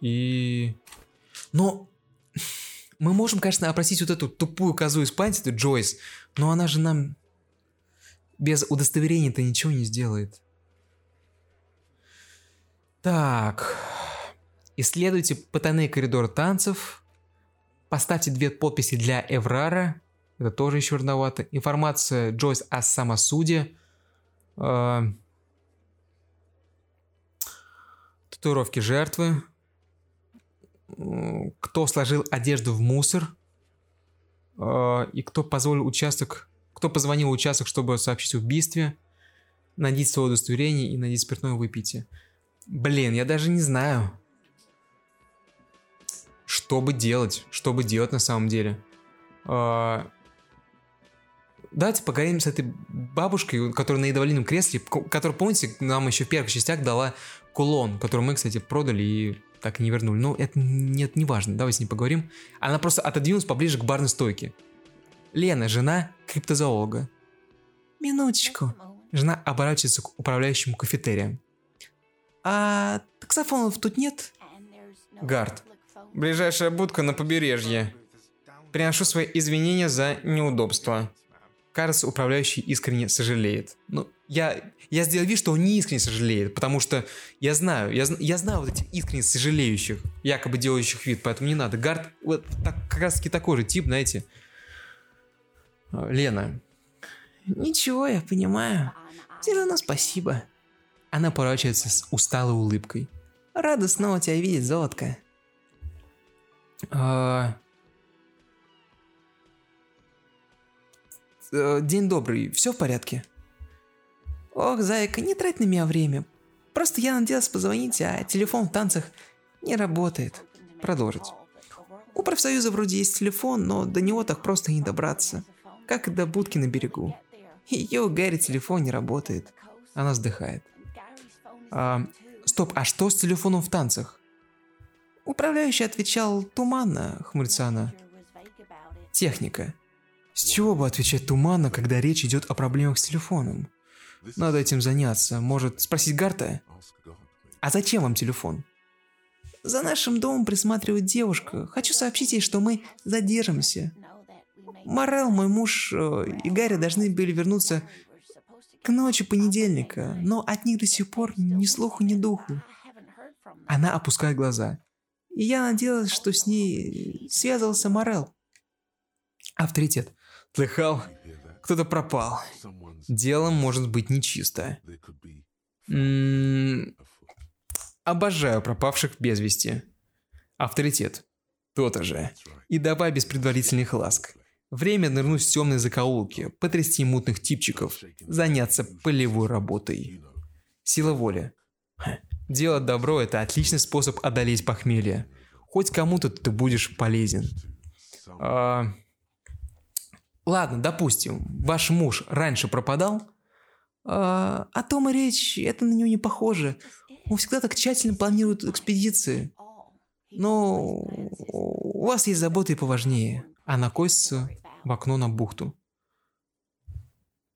И... Но мы можем, конечно, опросить вот эту тупую козу из эту Джойс, но она же нам без удостоверения-то ничего не сделает. Так. Исследуйте потайные коридоры танцев. Поставьте две подписи для Эврара. Это тоже еще рановато. Информация Джойс о самосуде. Э, Татуировки жертвы. Кто сложил одежду в мусор. Э, И кто позволил участок... Кто позвонил участок, чтобы сообщить о убийстве. Найдите свое удостоверение и найдите спиртное выпейте. Блин, я даже не знаю. Что бы делать? Что бы делать на самом деле? А, Давайте поговорим с этой бабушкой, которая на едовалином кресле, ко- которая, помните, нам еще в первых частях дала кулон, который мы, кстати, продали и так и не вернули. Ну, это нет, не важно, давайте с ней поговорим. Она просто отодвинулась поближе к барной стойке. Лена, жена криптозоолога. Минуточку. Жена оборачивается к управляющему кафетерием. А таксофонов тут нет? Гард. Ближайшая будка на побережье. Приношу свои извинения за неудобство. Кажется, управляющий искренне сожалеет. Ну, я, я сделал вид, что он не искренне сожалеет, потому что я знаю, я, я знаю вот этих искренне сожалеющих, якобы делающих вид, поэтому не надо. Гард вот так, как раз таки такой же тип, знаете. А, Лена. Ничего, я понимаю. Все равно спасибо. Она поворачивается с усталой улыбкой. Рада снова тебя видеть, золотко. А, Э, День добрый, все в порядке? Ох, зайка, не трать на меня время. Просто я надеялась позвонить, а телефон в танцах не работает. Продолжить. У профсоюза вроде есть телефон, но до него так просто не добраться. Как и до будки на берегу. Ее Гарри телефон не работает. Она вздыхает. А, стоп, а что с телефоном в танцах? Управляющий отвечал туманно, хмурится она. Техника. С чего бы отвечать туманно, когда речь идет о проблемах с телефоном? Надо этим заняться. Может, спросить Гарта? А зачем вам телефон? За нашим домом присматривает девушка. Хочу сообщить ей, что мы задержимся. Морел, мой муж э, и Гарри должны были вернуться к ночи понедельника, но от них до сих пор ни слуху, ни духу. Она опускает глаза. И я надеялась, что с ней связывался Морел. Авторитет. Слыхал? Кто-то пропал. Дело может быть нечисто. М, Обожаю пропавших без вести. Авторитет. То-то же. И давай без предварительных ласк. Время нырнуть в темные закоулки, потрясти мутных типчиков, заняться полевой работой. Сила воли. Делать добро – это отличный способ одолеть похмелье. хоть кому-то ты будешь полезен. А, ладно, допустим, ваш муж раньше пропадал, а, о том и речь, это на него не похоже. Он всегда так тщательно планирует экспедиции. Но у вас есть заботы и поважнее. Она косится в окно на бухту.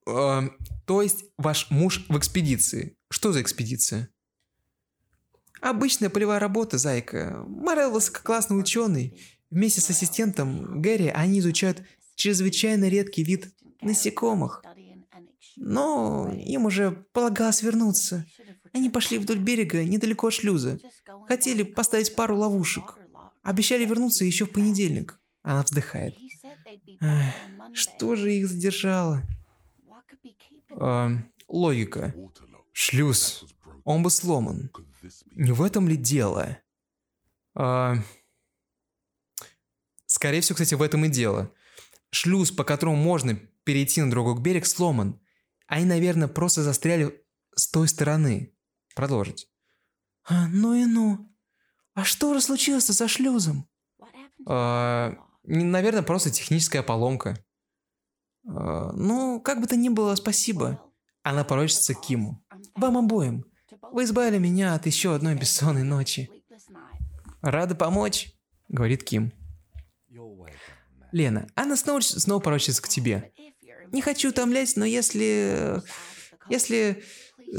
А, то есть ваш муж в экспедиции. Что за экспедиция? Обычная полевая работа, зайка. Морел высококлассный ученый. Вместе с ассистентом Гэри они изучают чрезвычайно редкий вид насекомых. Но им уже полагалось вернуться. Они пошли вдоль берега, недалеко от шлюза. Хотели поставить пару ловушек. Обещали вернуться еще в понедельник. Она вздыхает. Эх, что же их задержало? А, логика. Шлюз. Он бы сломан. Не в этом ли дело? А, скорее всего, кстати, в этом и дело. Шлюз, по которому можно перейти на другой берег, сломан. Они, наверное, просто застряли с той стороны. Продолжить. А, ну и ну. А что же случилось со шлюзом? А, наверное, просто техническая поломка. А, ну, как бы то ни было, спасибо. Она порочится Киму. Вам обоим. Вы избавили меня от еще одной бессонной ночи. Рада помочь, говорит Ким. Лена, она снова, снова порочится к тебе. Не хочу утомлять, но если... Если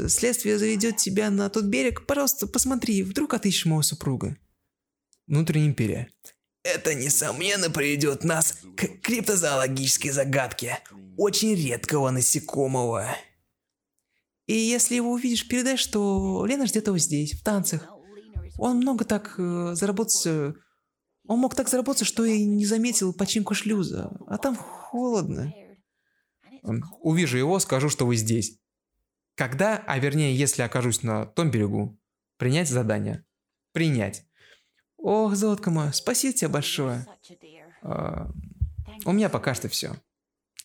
следствие заведет тебя на тот берег, пожалуйста, посмотри, вдруг отыщешь моего супруга. Внутренняя империя. Это, несомненно, приведет нас к криптозоологической загадке очень редкого насекомого. И если его увидишь, передай, что Лена ждет его здесь, в танцах. Он много так э, заработался... Он мог так заработаться, что и не заметил починку шлюза. А там холодно. Увижу его, скажу, что вы здесь. Когда, а вернее, если окажусь на том берегу, принять задание. Принять. Ох, золотко мое, спасибо тебе большое. А, у меня пока что все.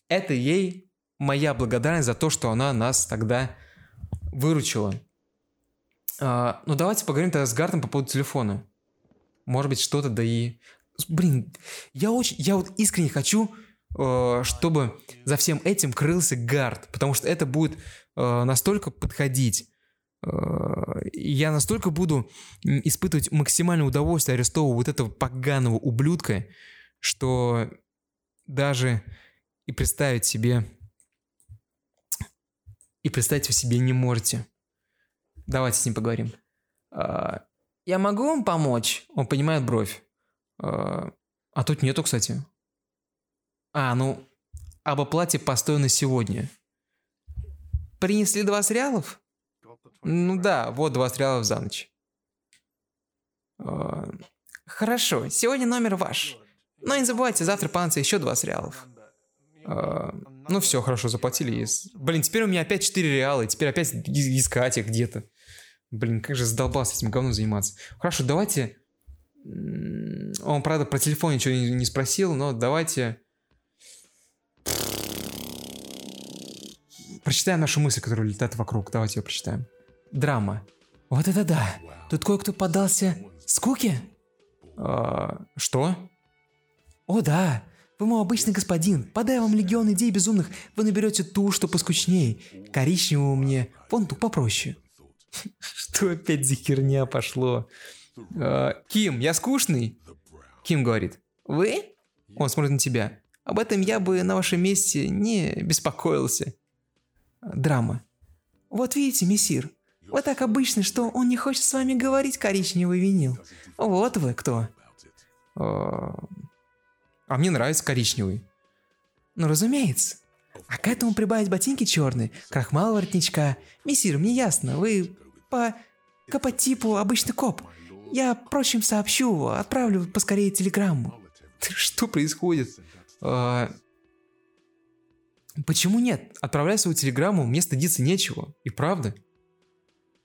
Это ей моя благодарность за то, что она нас тогда выручила. А, ну давайте поговорим тогда с Гартом по поводу телефона. Может быть что-то да и... Блин, я очень, я вот искренне хочу, э, чтобы за всем этим крылся Гард, потому что это будет э, настолько подходить. Э, я настолько буду испытывать максимальное удовольствие арестовывая вот этого поганого ублюдка, что даже и представить себе и представить вы себе не можете. Давайте с ним поговорим. А, я могу вам помочь? Он понимает бровь. А, а тут нету, кстати. А, ну, об оплате постоя на сегодня. Принесли 20 реалов? Ну да, вот 20 реалов за ночь. А, хорошо, сегодня номер ваш. Но не забывайте, завтра понадобится еще 20 реалов. А, ну все, хорошо, заплатили. Блин, теперь у меня опять 4 реала, теперь опять искать их где-то. Блин, как же задолбался этим говном заниматься. Хорошо, давайте... Он, правда, про телефон ничего не, спросил, но давайте... Прочитаем нашу мысль, которая летает вокруг. Давайте ее прочитаем. Драма. Вот это да! Тут кое-кто подался скуке? А, что? О да, вы мой обычный господин. Подай вам легион идей безумных, вы наберете ту, что поскучней. Коричневую мне, вон ту попроще. Что опять за херня пошло? А, Ким, я скучный? Ким говорит. Вы? Он смотрит на тебя. Об этом я бы на вашем месте не беспокоился. Драма. Вот видите, мессир, вы так обычны, что он не хочет с вами говорить, коричневый винил. Вот вы кто. А, а мне нравится коричневый. Ну, разумеется. А к этому прибавить ботинки черные, крахмал воротничка. Мессир, мне ясно, вы по капотипу обычный коп. Я, впрочем, сообщу, отправлю поскорее телеграмму. Что происходит? А... Почему нет? Отправляй свою телеграмму, мне стыдиться нечего. И правда.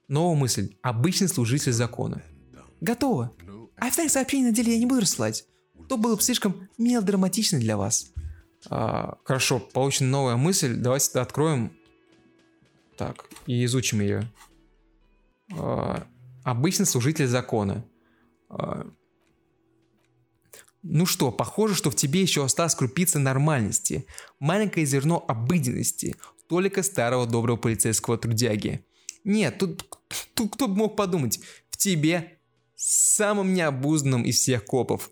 Новая мысль. Обычный служитель закона. Готово. А официальных сообщений на деле я не буду рассылать то было бы слишком мелодраматично для вас. А, хорошо, получена новая мысль. Давайте откроем. Так, и изучим ее. А, обычный служитель закона. А, Ну что, похоже, что в тебе еще осталась крупица нормальности, маленькое зерно обыденности, только старого доброго полицейского трудяги. Нет, тут, тут кто бы мог подумать, в тебе, самым необузданным из всех копов.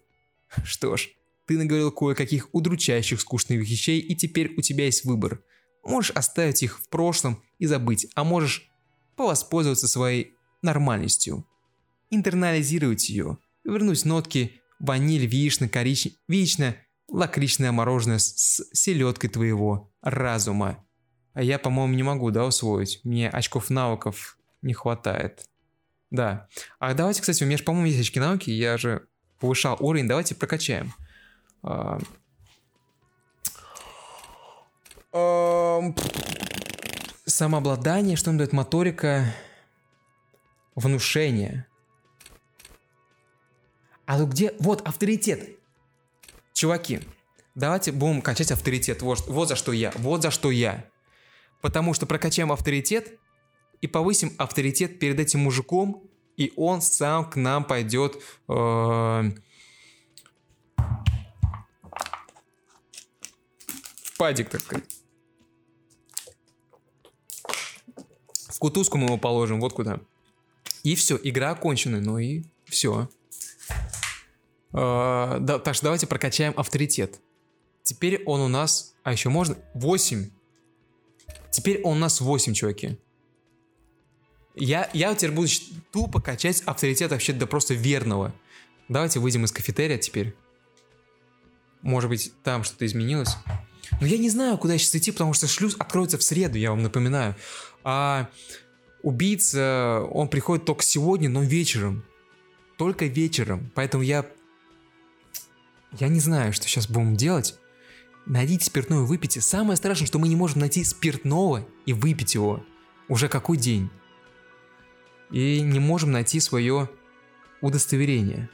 Что ж, ты наговорил кое-каких удручающих скучных вещей, и теперь у тебя есть выбор. Можешь оставить их в прошлом и забыть, а можешь повоспользоваться своей нормальностью. Интернализировать ее, вернуть нотки ваниль, вишня, коричневое, вечно лакричное мороженое с селедкой твоего разума. А я, по-моему, не могу, да, усвоить. Мне очков навыков не хватает. Да. А давайте, кстати, у меня же, по-моему, есть очки навыки, я же повышал уровень, давайте прокачаем. Самообладание, что нам дает моторика, внушение. А ну где? Вот, авторитет. Чуваки, давайте будем качать авторитет. Вот, вот за что я. Вот за что я. Потому что прокачаем авторитет и повысим авторитет перед этим мужиком, и он сам к нам пойдет... Э, падик, так сказать. В кутузку мы его положим, вот куда. И все, игра окончена, ну и все. Э, да, так что давайте прокачаем авторитет. Теперь он у нас... А еще можно? 8. Теперь он у нас 8, чуваки. Я, я теперь буду тупо качать авторитет вообще до просто верного. Давайте выйдем из кафетерия теперь. Может быть, там что-то изменилось. Но я не знаю, куда сейчас идти, потому что шлюз откроется в среду, я вам напоминаю. А убийца, он приходит только сегодня, но вечером. Только вечером. Поэтому я я не знаю, что сейчас будем делать. Найдите спиртное выпейте. Самое страшное, что мы не можем найти спиртного и выпить его. Уже какой день. И не можем найти свое удостоверение.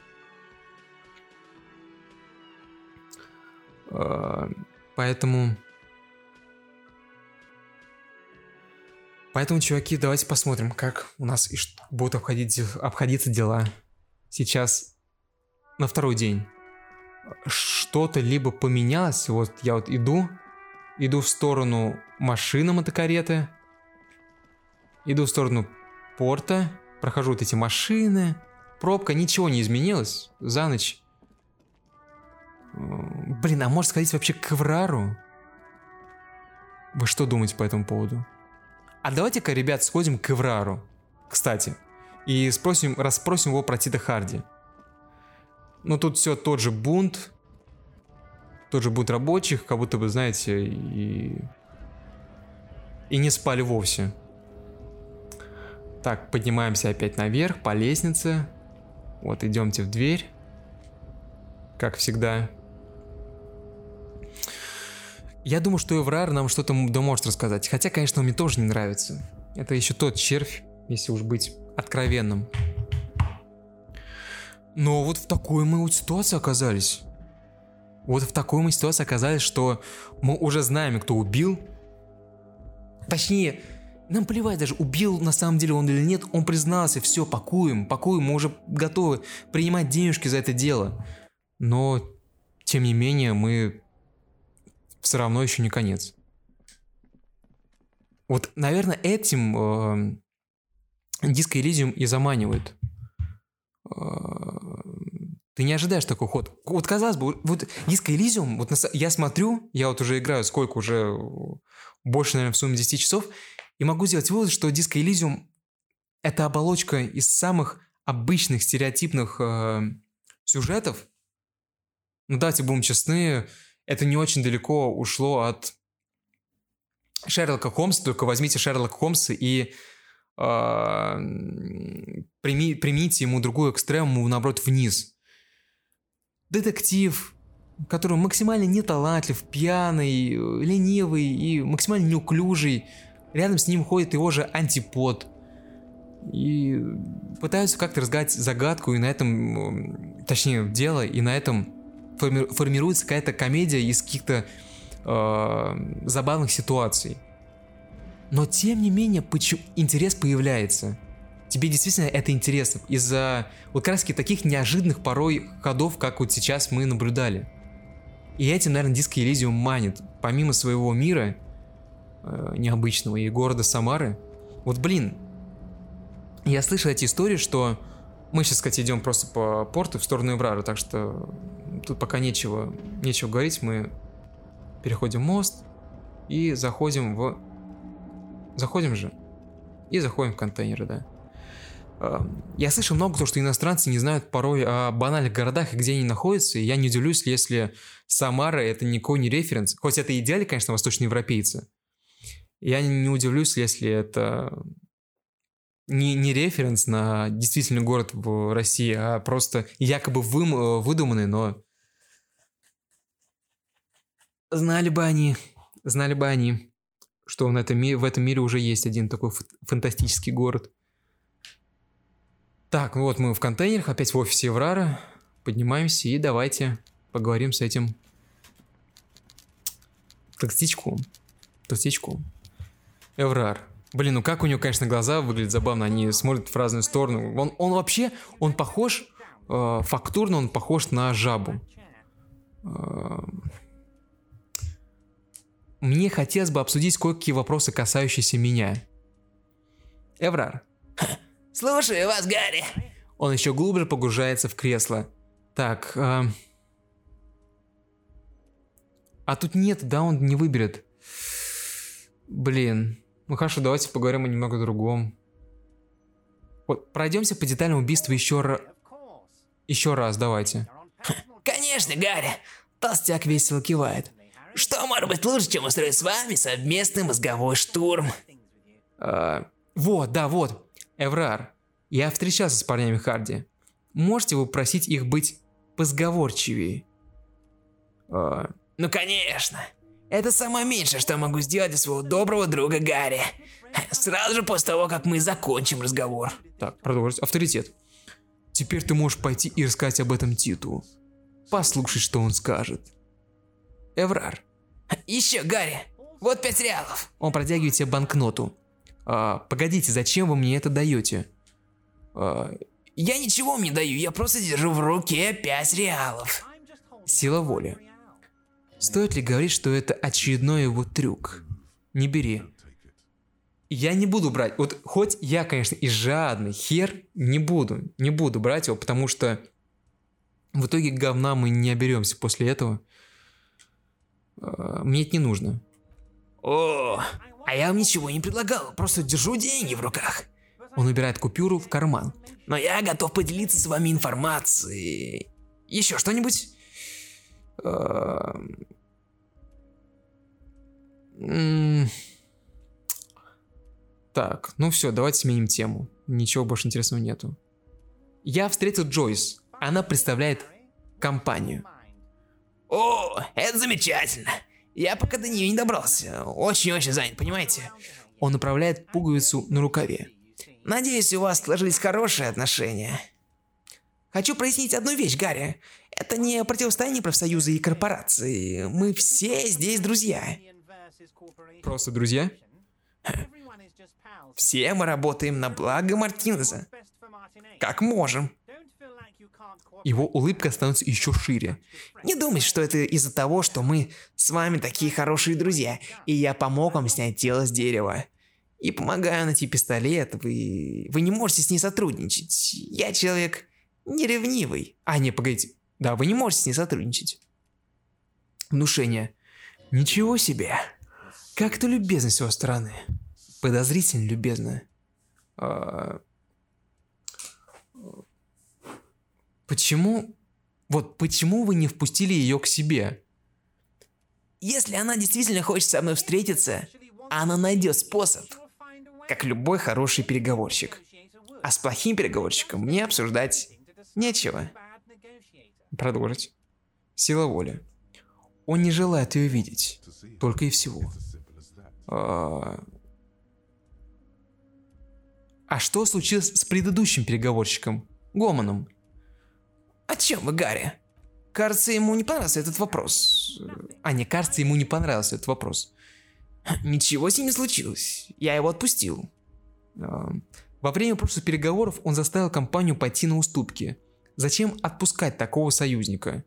Поэтому... Поэтому, чуваки, давайте посмотрим, как у нас будут обходить, обходиться дела. Сейчас на второй день что-то либо поменялось. Вот я вот иду, иду в сторону машины мотокареты, иду в сторону порта, прохожу вот эти машины, пробка, ничего не изменилось за ночь. Блин, а может сходить вообще к Эврару? Вы что думаете по этому поводу? А давайте-ка, ребят, сходим к Эврару, кстати, и спросим, расспросим его про Тита Харди. Ну тут все тот же бунт, тот же бунт рабочих, как будто бы, знаете, и... И не спали вовсе. Так, поднимаемся опять наверх по лестнице. Вот, идемте в дверь. Как всегда. Я думаю, что Эврар нам что-то да может рассказать. Хотя, конечно, он мне тоже не нравится. Это еще тот червь, если уж быть откровенным. Но вот в такой мы вот ситуации оказались. Вот в такой мы ситуации оказались, что мы уже знаем, кто убил. Точнее, нам плевать даже, убил на самом деле он или нет, он признался, все, пакуем, пакуем, мы уже готовы принимать денежки за это дело. Но, тем не менее, мы все равно еще не конец. Вот, наверное, этим э, Диско Элизиум и заманивает. Э, ты не ожидаешь такой ход. Вот казалось бы, вот Disco Elysium, вот на, я смотрю, я вот уже играю сколько уже, больше, наверное, в сумме 10 часов, и могу сделать вывод, что Disco Elysium это оболочка из самых обычных стереотипных э, сюжетов. Ну давайте будем честны, это не очень далеко ушло от Шерлока Холмса, только возьмите Шерлока Холмса и э, прими, примите ему другую экстремуму, наоборот, вниз. Детектив, который максимально неталантлив, пьяный, ленивый и максимально неуклюжий. Рядом с ним ходит его же антипод. И пытаются как-то разгадать загадку, и на этом, точнее, дело, и на этом формируется какая-то комедия из каких-то э, забавных ситуаций. Но тем не менее, почему интерес появляется. тебе действительно это интересно из-за вот как раз таких неожиданных порой ходов, как вот сейчас мы наблюдали. И этим, наверное, Disco Elysium манит. Помимо своего мира э, необычного и города Самары. Вот, блин, я слышал эти истории, что мы сейчас, кстати, идем просто по порту в сторону Эврара, так что тут пока нечего, нечего говорить. Мы переходим мост и заходим в... Заходим же. И заходим в контейнеры, да. Эм, я слышал много то, что иностранцы не знают порой о банальных городах и где они находятся, и я не удивлюсь, если Самара это никакой не референс, хоть это идеально, конечно, восточноевропейцы. Я не удивлюсь, если это не, не референс на действительный город в России, а просто якобы вы, выдуманный, но... Знали бы они, знали бы они, что в этом, в этом мире уже есть один такой фантастический город – так, ну вот мы в контейнерах, опять в офисе Еврара. Поднимаемся и давайте поговорим с этим толстячком. Толстячком. Эврар. Блин, ну как у него, конечно, глаза выглядят забавно, они смотрят в разные стороны. Он, он вообще, он похож, э, фактурно он похож на жабу. Э, мне хотелось бы обсудить кое-какие вопросы, касающиеся меня. Эврар, Слушаю вас, Гарри. Он еще глубже погружается в кресло. Так, э... а тут нет, да, он не выберет. Блин. Ну хорошо, давайте поговорим о немного другом. Вот, пройдемся по деталям убийства еще раз. Еще раз, давайте. Конечно, Гарри. Толстяк весело кивает. Что может быть лучше, чем устроить с вами совместный мозговой штурм? А, вот, да, вот. Эврар, я встречался с парнями Харди. Можете вы просить их быть позговорчивее? А... Ну конечно. Это самое меньшее, что я могу сделать для своего доброго друга Гарри. Сразу же после того, как мы закончим разговор. Так, продолжить. Авторитет. Теперь ты можешь пойти и рассказать об этом Титу. Послушай, что он скажет. Эврар. Еще, Гарри. Вот пять реалов. Он протягивает тебе банкноту. А, погодите, зачем вы мне это даете? А, я ничего вам не даю, я просто держу в руке пять реалов. Сила воли. Стоит ли говорить, что это очередной его трюк? Не бери. Я не буду брать. Вот хоть я, конечно, и жадный, хер, не буду. Не буду брать его, потому что в итоге говна мы не оберемся после этого. А, мне это не нужно. О, а я вам ничего не предлагал, просто держу деньги в руках. Он убирает купюру в карман. Но я готов поделиться с вами информацией. Еще что-нибудь? Так, ну все, давайте сменим тему. Ничего больше интересного нету. Я встретил Джойс. Она представляет компанию. О, это замечательно. Я пока до нее не добрался. Очень-очень занят, понимаете? Он управляет пуговицу на рукаве. Надеюсь, у вас сложились хорошие отношения. Хочу прояснить одну вещь, Гарри. Это не противостояние профсоюза и корпорации. Мы все здесь друзья. Просто друзья? Все мы работаем на благо Мартинеза. Как можем. Его улыбка становится еще шире. Не думайте, что это из-за того, что мы с вами такие хорошие друзья, и я помог вам снять тело с дерева. И помогаю найти пистолет, вы... Вы не можете с ней сотрудничать. Я человек неревнивый. А, не, погодите. Да, вы не можете с ней сотрудничать. Внушение. Ничего себе. Как то любезно с его стороны. Подозрительно любезно. А... Почему... Вот почему вы не впустили ее к себе? Если она действительно хочет со мной встретиться, она найдет способ. Как любой хороший переговорщик. А с плохим переговорщиком мне обсуждать нечего. Продолжить. Сила воли. Он не желает ее видеть. Только и всего. А, а что случилось с предыдущим переговорщиком? Гомоном? О чем вы, Гарри? Кажется, ему не понравился этот вопрос. А не кажется, ему не понравился этот вопрос. Ничего с ним не случилось. Я его отпустил. Во время прошлых переговоров он заставил компанию пойти на уступки. Зачем отпускать такого союзника?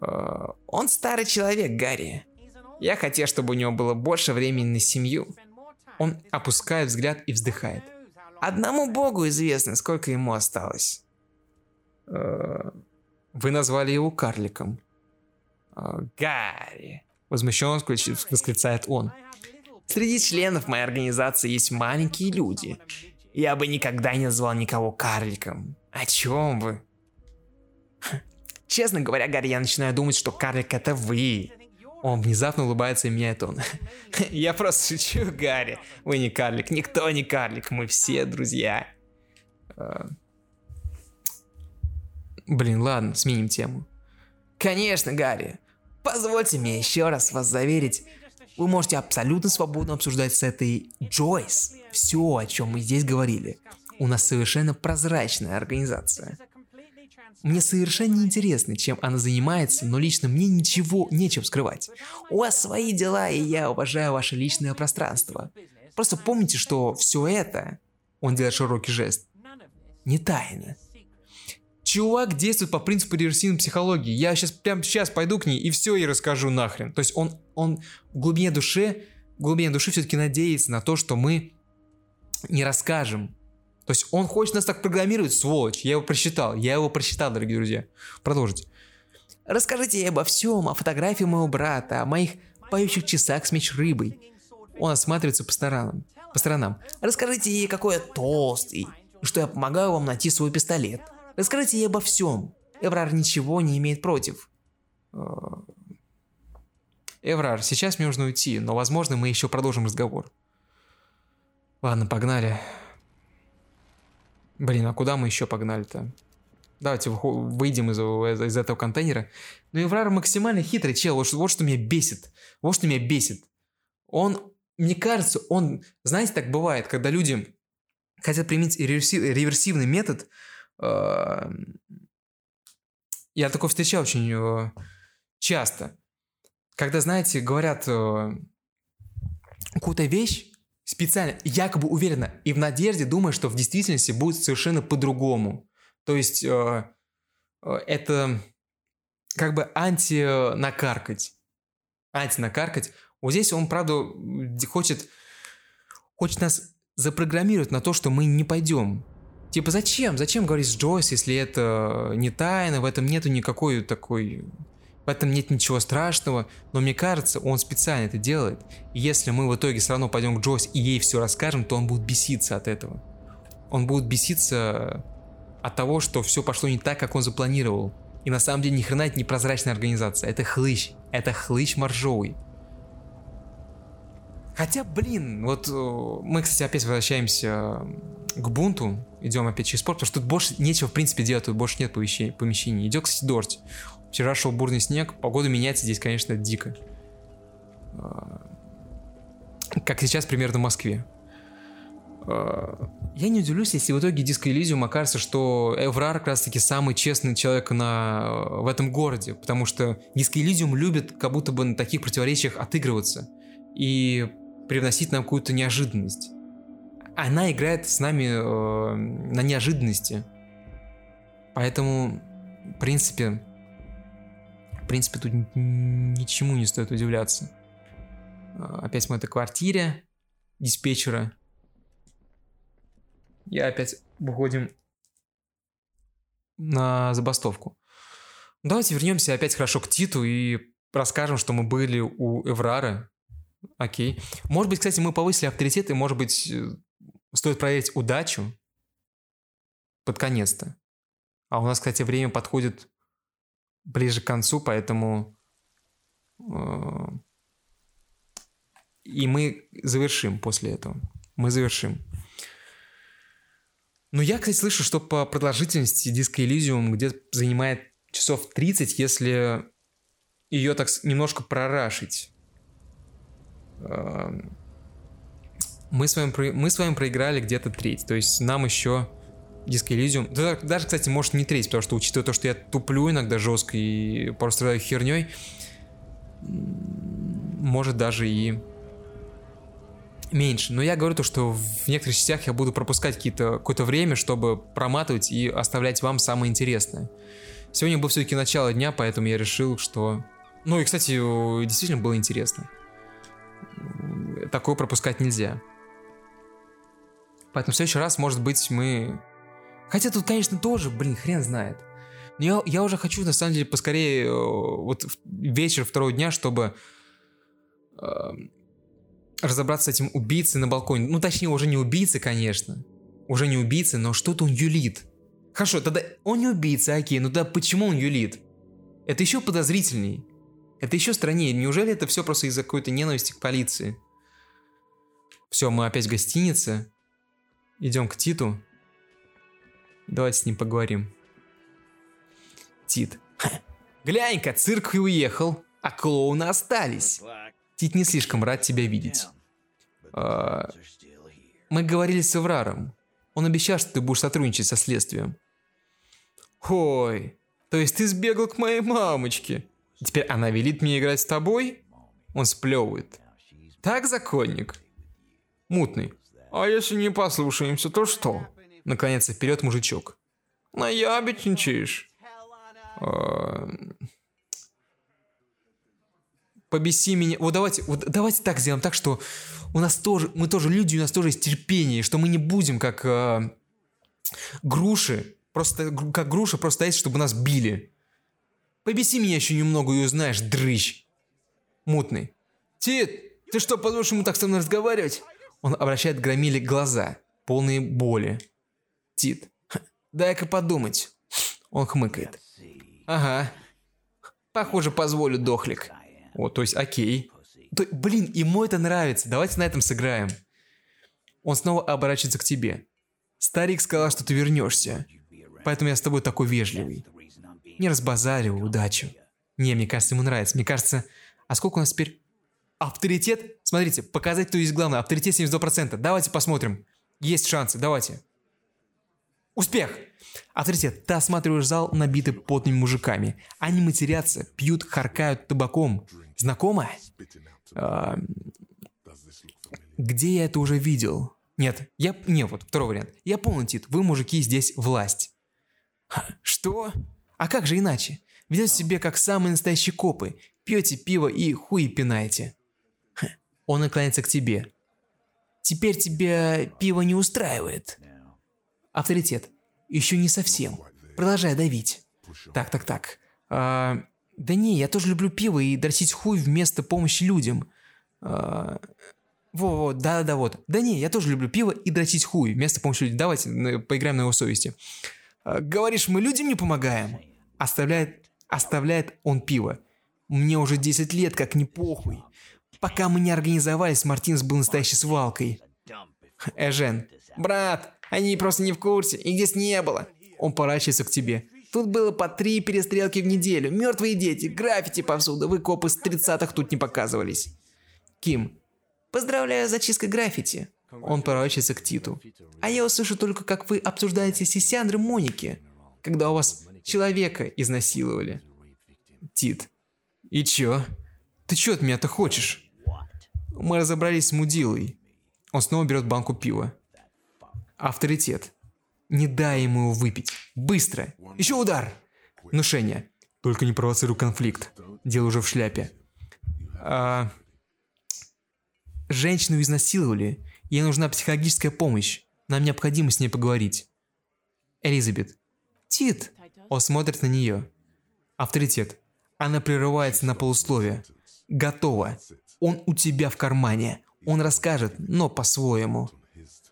Э, Он старый человек, Гарри. Я хотел, чтобы у него было больше времени на семью. Он опускает взгляд и вздыхает. Одному богу известно, сколько ему осталось. Э, Вы назвали его карликом. Э, Гарри. Возмущенно восклицает он. Среди членов моей организации есть маленькие люди. Я бы никогда не назвал никого карликом. О чем вы? Честно говоря, Гарри, я начинаю думать, что карлик это вы. Он внезапно улыбается и меняет он. Я просто шучу, Гарри. Вы не карлик, никто не карлик, мы все друзья. Э, Блин, ладно, сменим тему. Конечно, Гарри. Позвольте мне еще раз вас заверить. Вы можете абсолютно свободно обсуждать с этой Джойс все, о чем мы здесь говорили. У нас совершенно прозрачная организация. Мне совершенно не интересно, чем она занимается, но лично мне ничего нечем скрывать. У вас свои дела, и я уважаю ваше личное пространство. Просто помните, что все это, он делает широкий жест, не тайна. Чувак действует по принципу реверсивной психологии. Я сейчас прям сейчас пойду к ней и все ей расскажу нахрен. То есть он, он в глубине души, в глубине души все-таки надеется на то, что мы не расскажем. То есть он хочет нас так программировать, сволочь. Я его просчитал, я его просчитал, дорогие друзья. Продолжите. Расскажите обо всем, о фотографии моего брата, о моих поющих часах с меч рыбой. Он осматривается по сторонам. По сторонам. Расскажите ей, какой я толстый, что я помогаю вам найти свой пистолет. Расскажите ей обо всем. Эврар ничего не имеет против. Э, Эврар, сейчас мне нужно уйти, но возможно мы еще продолжим разговор. Ладно, погнали. Блин, а куда мы еще погнали-то? Давайте выйдем из, из- этого контейнера. Ну, Эврар максимально хитрый чел, вот, вот что меня бесит. Вот что меня бесит. Он, мне кажется, он, знаете, так бывает, когда люди хотят применить реверси- реверсивный метод, э, я такое встречал очень э, часто. Когда, знаете, говорят э, какую-то вещь, специально, якобы уверенно, и в надежде думая, что в действительности будет совершенно по-другому. То есть э, э, это как бы анти-накаркать. Анти-накаркать. Вот здесь он, правда, хочет, хочет нас запрограммировать на то, что мы не пойдем. Типа, зачем? Зачем говорить с Джойс, если это не тайна, в этом нету никакой такой... В этом нет ничего страшного, но мне кажется, он специально это делает. И если мы в итоге все равно пойдем к Джойс и ей все расскажем, то он будет беситься от этого. Он будет беситься от того, что все пошло не так, как он запланировал. И на самом деле ни хрена это не прозрачная организация, это хлыщ, это хлыщ моржовый. Хотя, блин, вот э, мы, кстати, опять возвращаемся к бунту, идем опять через спорт, потому что тут больше нечего, в принципе, делать, тут больше нет помещений. Идет, кстати, дождь. Вчера шел бурный снег, погода меняется здесь, конечно, дико. А, Как сейчас примерно в Москве. А, Я не удивлюсь, если в итоге Диско Элизиум окажется, что Эврар как раз таки самый честный человек на, в этом городе, потому что Диско Элизиум любит как будто бы на таких противоречиях отыгрываться и привносить нам какую-то неожиданность. Она играет с нами э, на неожиданности. Поэтому, в принципе, принципе, тут ничему не стоит удивляться. А, Опять мы в этой квартире диспетчера. И опять выходим на забастовку. Давайте вернемся опять хорошо к Титу и расскажем, что мы были у Эврара. Окей. Может быть, кстати, мы повысили авторитет, и, может быть, э, стоит проверить удачу под конец-то. А у нас, кстати, время подходит ближе к концу, поэтому... э, И мы завершим после этого. Мы завершим. Но я, кстати, слышу, что по продолжительности диска Elysium где-то занимает часов 30, если ее так немножко прорашить. Эм, Мы с вами, мы с вами проиграли где-то треть, то есть нам еще диско да, даже, кстати, может не треть, потому что учитывая то, что я туплю иногда жестко и просто страдаю херней, может даже и меньше. Но я говорю то, что в некоторых частях я буду пропускать какое-то время, чтобы проматывать и оставлять вам самое интересное. Сегодня было все-таки начало дня, поэтому я решил, что... Ну и, кстати, действительно было интересно. Такое пропускать нельзя. Поэтому в следующий раз, может быть, мы... Хотя тут, конечно, тоже, блин, хрен знает. Но я, я уже хочу, на самом деле, поскорее, э, вот вечер второго дня, чтобы э, разобраться с этим убийцей на балконе. Ну, точнее, уже не убийца, конечно. Уже не убийца, но что-то он юлит. Хорошо, тогда он не убийца, окей, ну да почему он юлит? Это еще подозрительней. Это еще страннее. Неужели это все просто из-за какой-то ненависти к полиции? Все, мы опять в гостинице. Идем к Титу. Давайте с ним поговорим. Тит. «Ха, Глянь-ка, цирк и уехал, а клоуны остались. Тит не слишком рад тебя видеть. А, мы говорили с Эвраром. Он обещал, что ты будешь сотрудничать со следствием. Ой, то есть ты сбегал к моей мамочке. Теперь она велит мне играть с тобой? Он сплевывает. Так, законник? Мутный. А если не послушаемся, то что? Наклоняется вперед мужичок. Наябедничаешь? А, Побеси меня. Вот давайте, вот давайте так сделаем, так что у нас тоже, мы тоже люди, у нас тоже есть терпение, что мы не будем как а, груши, просто как груши просто стоять, чтобы нас били. Побеси меня еще немного и узнаешь, дрыщ. Мутный. Тит, ты что, позволишь ему так со мной разговаривать? Он обращает к Громиле глаза, полные боли. Тит. «Х, Дай-ка подумать. Он хмыкает. Ага. Похоже, позволю, дохлик. О, то есть, окей. То- блин, ему это нравится. Давайте на этом сыграем. Он снова оборачивается к тебе. Старик сказал, что ты вернешься. Поэтому я с тобой такой вежливый. Не разбазаривай удачу. Не, мне кажется, ему нравится. Мне кажется... А сколько у нас теперь? Авторитет? Смотрите, показать, кто есть главный. Авторитет 72%. Давайте посмотрим. Есть шансы, давайте. Успех! Авторитет, ты осматриваешь зал, набитый потными мужиками. Они матерятся, пьют, харкают табаком. Знакомо? А, где я это уже видел? Нет, я... Не, вот, второй вариант. Я понял, Тит, вы, мужики, здесь власть. Ха, Что? А как же иначе? Ведете себе как самые настоящие копы. Пьете пиво и хуи пинаете. Ха, Он наклоняется к тебе. Теперь тебя пиво не устраивает. Авторитет. Еще не совсем. Продолжай давить. Так, так, так. А, да не, я тоже люблю пиво и дрочить хуй вместо помощи людям. А, во-во, да-да-да, вот. Да не, я тоже люблю пиво и дрочить хуй вместо помощи людям. Давайте поиграем на его совести. А, Говоришь, мы людям не помогаем? Оставляет, оставляет он пиво. Мне уже 10 лет, как не похуй. Пока мы не организовались, Мартинс был настоящей свалкой. Эжен. Брат, они просто не в курсе, их здесь не было. Он поворачивается к тебе. Тут было по три перестрелки в неделю. Мертвые дети, граффити повсюду. Вы копы с 30-х тут не показывались. Ким. Поздравляю с зачисткой граффити. Он поворачивается к Титу. А я услышу только, как вы обсуждаете Сисяндры Моники, когда у вас человека изнасиловали. Тит. И чё? Ты чё от меня-то хочешь? Мы разобрались с мудилой. Он снова берет банку пива. Авторитет. Не дай ему его выпить. Быстро. Еще удар. Внушение. Только не провоцируй конфликт. Дело уже в шляпе. А... Женщину изнасиловали. Ей нужна психологическая помощь. Нам необходимо с ней поговорить. Элизабет. Тит. Он смотрит на нее. Авторитет. Она прерывается на полусловие. Готово. Он у тебя в кармане. Он расскажет, но по-своему.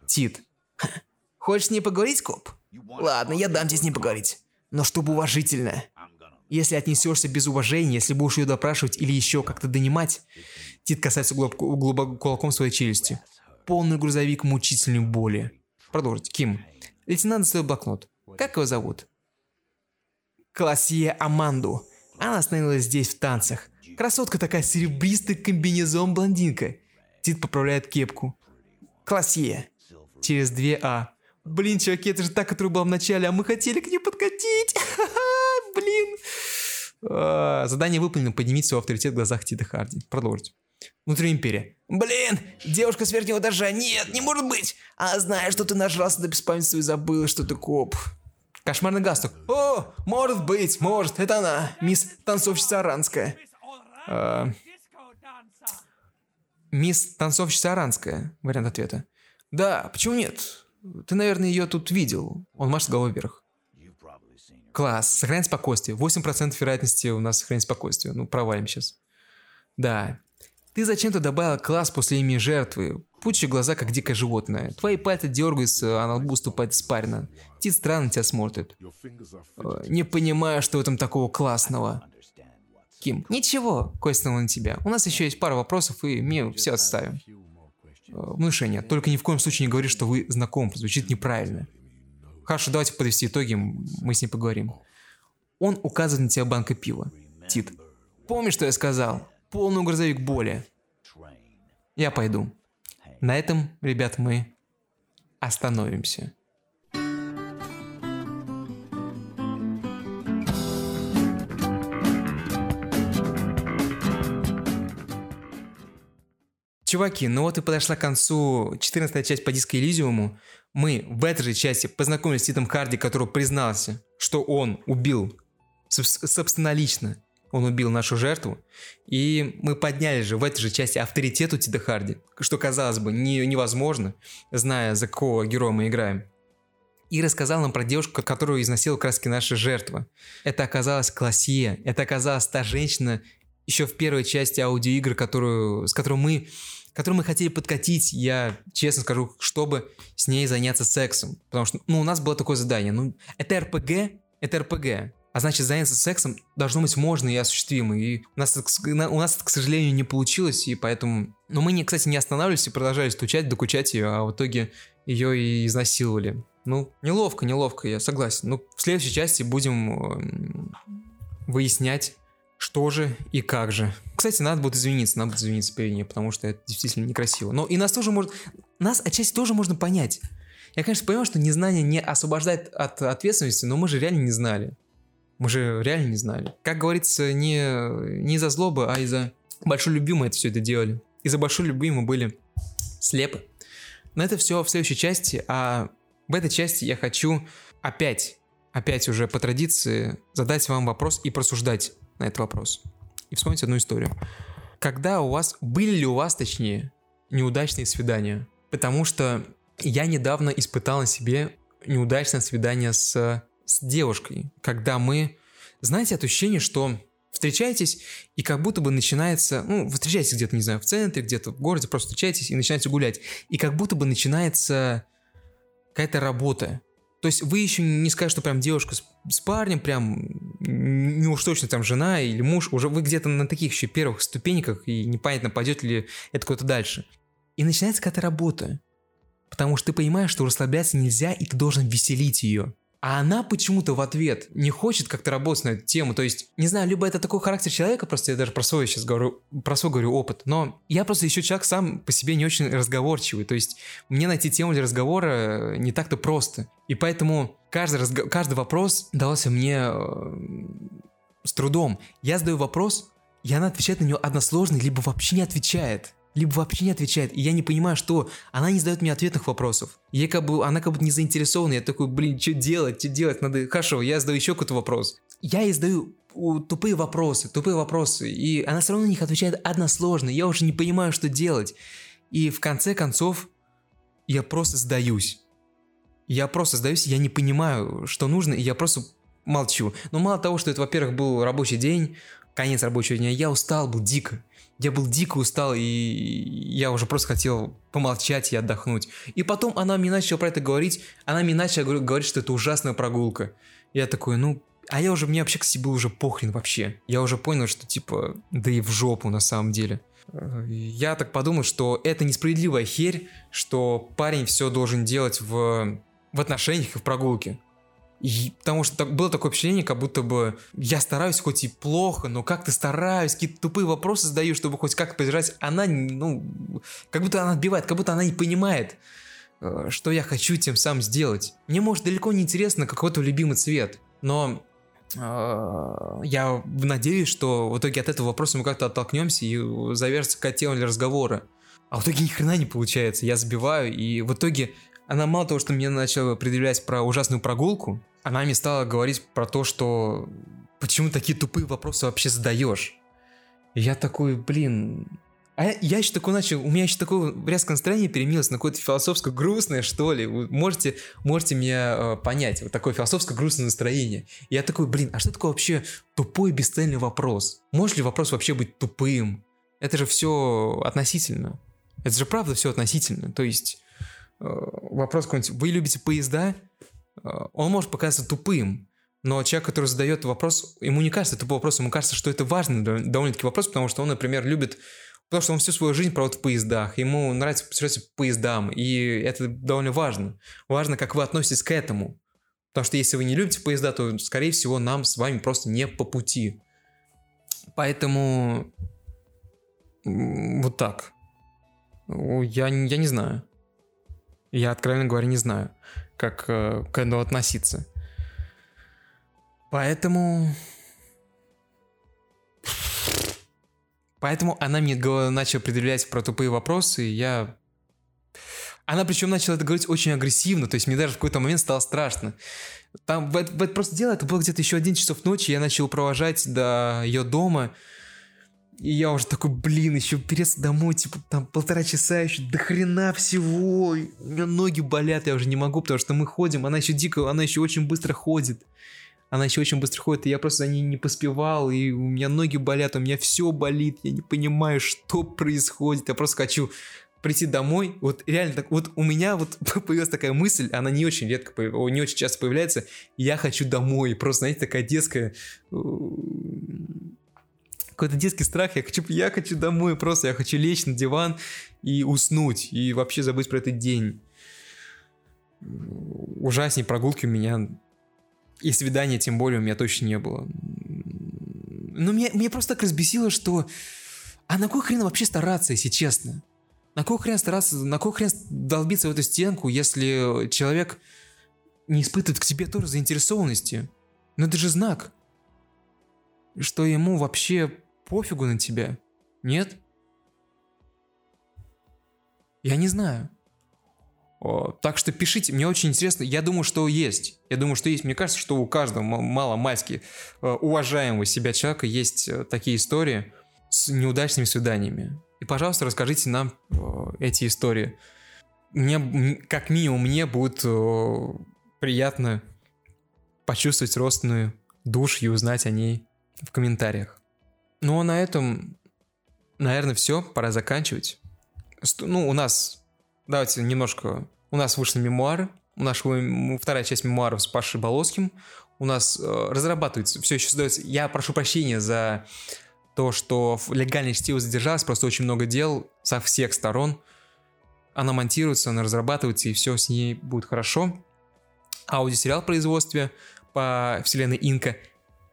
Тит. «Ха, Хочешь с ней поговорить, коп? Ладно, я дам тебе с ней поговорить. Но чтобы уважительно. Если отнесешься без уважения, если будешь ее допрашивать или еще как-то донимать... Тит касается глубоко, глубоко кулаком своей челюсти. Полный грузовик мучительной боли. Продолжить. Ким. Лейтенант достает блокнот. Как его зовут? Классия Аманду. Она остановилась здесь в танцах. Красотка такая серебристый комбинезон блондинка. Тит поправляет кепку. Классия. Через две А. Блин, чуваки, это же та, которая была в начале, а мы хотели к ней подкатить. Блин. А, Задание выполнено. Поднимите свой авторитет в глазах Тита Харди. Продолжить. Внутренняя империя. Блин, девушка с верхнего этажа, нет, не может быть. А знаешь, что ты нажрался до беспамятства и забыл, что ты коп. Кошмарный галстук. О, может быть, может, это она, мисс танцовщица Аранская. А, мисс танцовщица Аранская, вариант ответа. Да, почему нет? Ты, наверное, ее тут видел. Он машет головой вверх. Класс, сохранять спокойствие. 8% вероятности у нас сохранить спокойствие. Ну, провалим сейчас. Да. Ты зачем-то добавил класс после имени жертвы. Пучи глаза, как дикое животное. Твои пальцы дергаются, а на лбу ступает спарено. Тит странно тебя смотрит. Э, Не понимаю, что в этом такого классного. Ким, ничего, косвенно на тебя. У нас еще есть пара вопросов, и мы все отставим. Э, Внушение. Только ни в коем случае не говори, что вы знакомы. Звучит неправильно. Хорошо, давайте подвести итоги, мы с ней поговорим. Он указывает на тебя банкой пива. Тит. Помнишь, что я сказал? Полный грузовик боли. Я пойду. На этом, ребят, мы остановимся. Чуваки, ну вот и подошла к концу 14 часть по диско Элизиуму. Мы в этой же части познакомились с Титом Харди, который признался, что он убил, собс- собственнолично, он убил нашу жертву. И мы подняли же в этой же части авторитет у Тита Харди, что, казалось бы, не, невозможно, зная, за какого героя мы играем. И рассказал нам про девушку, которую изнасиловала краски наша жертва. Это оказалась Классия, это оказалась та женщина, еще в первой части аудиоигр, которую, с которой мы, которую мы хотели подкатить, я честно скажу, чтобы с ней заняться сексом. Потому что, ну, у нас было такое задание. Ну, это РПГ, это РПГ. А значит, заняться сексом должно быть можно и осуществимо. И у нас, у нас это, к сожалению, не получилось, и поэтому... Но мы, кстати, не останавливались и продолжали стучать, докучать ее, а в итоге ее и изнасиловали. Ну, неловко, неловко, я согласен. Ну, в следующей части будем эм, выяснять, что же и как же. Кстати, надо будет извиниться, надо будет извиниться перед ней, потому что это действительно некрасиво. Но и нас тоже может... Нас отчасти тоже можно понять. Я, конечно, понимаю, что незнание не освобождает от ответственности, но мы же реально не знали. Мы же реально не знали. Как говорится, не, не из-за злобы, а из-за большой любви мы это все это делали. Из-за большой любви мы были слепы. Но это все в следующей части, а в этой части я хочу опять, опять уже по традиции задать вам вопрос и просуждать на этот вопрос. И вспомнить одну историю. Когда у вас, были ли у вас, точнее, неудачные свидания? Потому что я недавно испытал на себе неудачное свидание с, с девушкой, когда мы, знаете, это ощущение, что встречаетесь, и как будто бы начинается, ну, вы встречаетесь где-то, не знаю, в центре, где-то в городе, просто встречаетесь и начинаете гулять, и как будто бы начинается какая-то работа. То есть вы еще не скажете, что прям девушка с, с парнем, прям не уж точно там жена или муж, уже вы где-то на таких еще первых ступеньках, и непонятно, пойдет ли это куда-то дальше. И начинается какая-то работа. Потому что ты понимаешь, что расслабляться нельзя, и ты должен веселить ее. А она почему-то в ответ не хочет как-то работать на эту тему. То есть, не знаю, либо это такой характер человека, просто я даже про свой сейчас говорю, про свой говорю опыт. Но я просто еще человек сам по себе не очень разговорчивый. То есть, мне найти тему для разговора не так-то просто. И поэтому каждый, разго- каждый вопрос дался мне э, с трудом. Я задаю вопрос, и она отвечает на него односложно, либо вообще не отвечает. Либо вообще не отвечает. И я не понимаю, что она не задает мне ответных вопросов. Я как бы, она как бы не заинтересована. Я такой, блин, что делать, что делать? Надо... Хорошо, я задаю еще какой-то вопрос. Я ей задаю тупые вопросы, тупые вопросы. И она все равно на них отвечает односложно. Я уже не понимаю, что делать. И в конце концов, я просто сдаюсь. Я просто сдаюсь, я не понимаю, что нужно, и я просто молчу. Но мало того, что это, во-первых, был рабочий день, конец рабочего дня, я устал был дико. Я был дико устал, и я уже просто хотел помолчать и отдохнуть. И потом она мне начала про это говорить, она мне начала говор- говорить, что это ужасная прогулка. Я такой, ну, а я уже, мне вообще, кстати, был уже похрен вообще. Я уже понял, что типа, да и в жопу на самом деле. Я так подумал, что это несправедливая херь, что парень все должен делать в, в отношениях и в прогулке. И потому что так, было такое впечатление, как будто бы я стараюсь хоть и плохо, но как-то стараюсь, какие-то тупые вопросы задаю, чтобы хоть как-то поддержать. Она, ну, как будто она отбивает, как будто она не понимает, э, что я хочу тем самым сделать. Мне, может, далеко не интересно какой-то любимый цвет, но э, я надеюсь, что в итоге от этого вопроса мы как-то оттолкнемся и завершится какая тема для разговора. А в итоге ни хрена не получается. Я забиваю, и в итоге она мало того, что мне начала предъявлять про ужасную прогулку, она мне стала говорить про то, что почему такие тупые вопросы вообще задаешь. И я такой, блин, а я, я еще такой начал, у меня еще такое резкое настроение переменилось на какое-то философское грустное, что ли. Вы можете, можете меня э, понять, вот такое философское грустное настроение. И я такой, блин, а что такое вообще тупой бесцельный вопрос? Может ли вопрос вообще быть тупым? Это же все относительно. Это же правда все относительно. То есть вопрос какой-нибудь, вы любите поезда? Э, он может показаться тупым, но человек, который задает вопрос, ему не кажется тупой вопрос, ему кажется, что это важный довольно-таки вопрос, потому что он, например, любит Потому что он всю свою жизнь проводит в поездах, ему нравится путешествовать по поездам, и это довольно важно. Важно, как вы относитесь к этому. Потому что если вы не любите поезда, то, скорее всего, нам с вами просто не по пути. Поэтому вот так. Я, я не знаю. Я, откровенно говоря, не знаю, как э, к этому относиться. Поэтому Поэтому она мне начала предъявлять про тупые вопросы, и я... Она причем начала это говорить очень агрессивно, то есть мне даже в какой-то момент стало страшно. Там, в, в это просто дело, это было где-то еще один часов ночи, я начал провожать до ее дома, и я уже такой, блин, еще переться домой, типа, там полтора часа еще, до хрена всего, у меня ноги болят, я уже не могу, потому что мы ходим, она еще дико, она еще очень быстро ходит. Она еще очень быстро ходит, и я просто за ней не поспевал, и у меня ноги болят, у меня все болит, я не понимаю, что происходит, я просто хочу прийти домой, вот реально так, вот у меня вот появилась такая мысль, она не очень редко, не очень часто появляется, я хочу домой, просто, знаете, такая детская, э, какой-то детский страх, я хочу, я хочу домой, просто я хочу лечь на диван и уснуть, и вообще забыть про этот день. Ужасней прогулки у меня и свидания тем более у меня точно не было. Но меня, меня просто так разбесило, что... А на кой хрен вообще стараться, если честно? На кой хрен стараться, на кой хрен долбиться в эту стенку, если человек не испытывает к тебе тоже заинтересованности? Ну это же знак, что ему вообще пофигу на тебя. Нет? Я не знаю. Так что пишите, мне очень интересно. Я думаю, что есть. Я думаю, что есть. Мне кажется, что у каждого мало-мальски э, уважаемого себя человека есть э, такие истории с неудачными свиданиями. И, пожалуйста, расскажите нам э, эти истории. Мне, как минимум, мне будет приятно почувствовать родственную душ и узнать о ней в комментариях. Ну а на этом, наверное, все. Пора заканчивать. Ну, у нас Давайте немножко... У нас вышли мемуары. У нас вторая часть мемуаров с Пашей Болоским. У нас э, разрабатывается, все еще создается... Я прошу прощения за то, что легальное чтиво задержалось, просто очень много дел со всех сторон. Она монтируется, она разрабатывается, и все с ней будет хорошо. Аудиосериал в производстве по вселенной Инка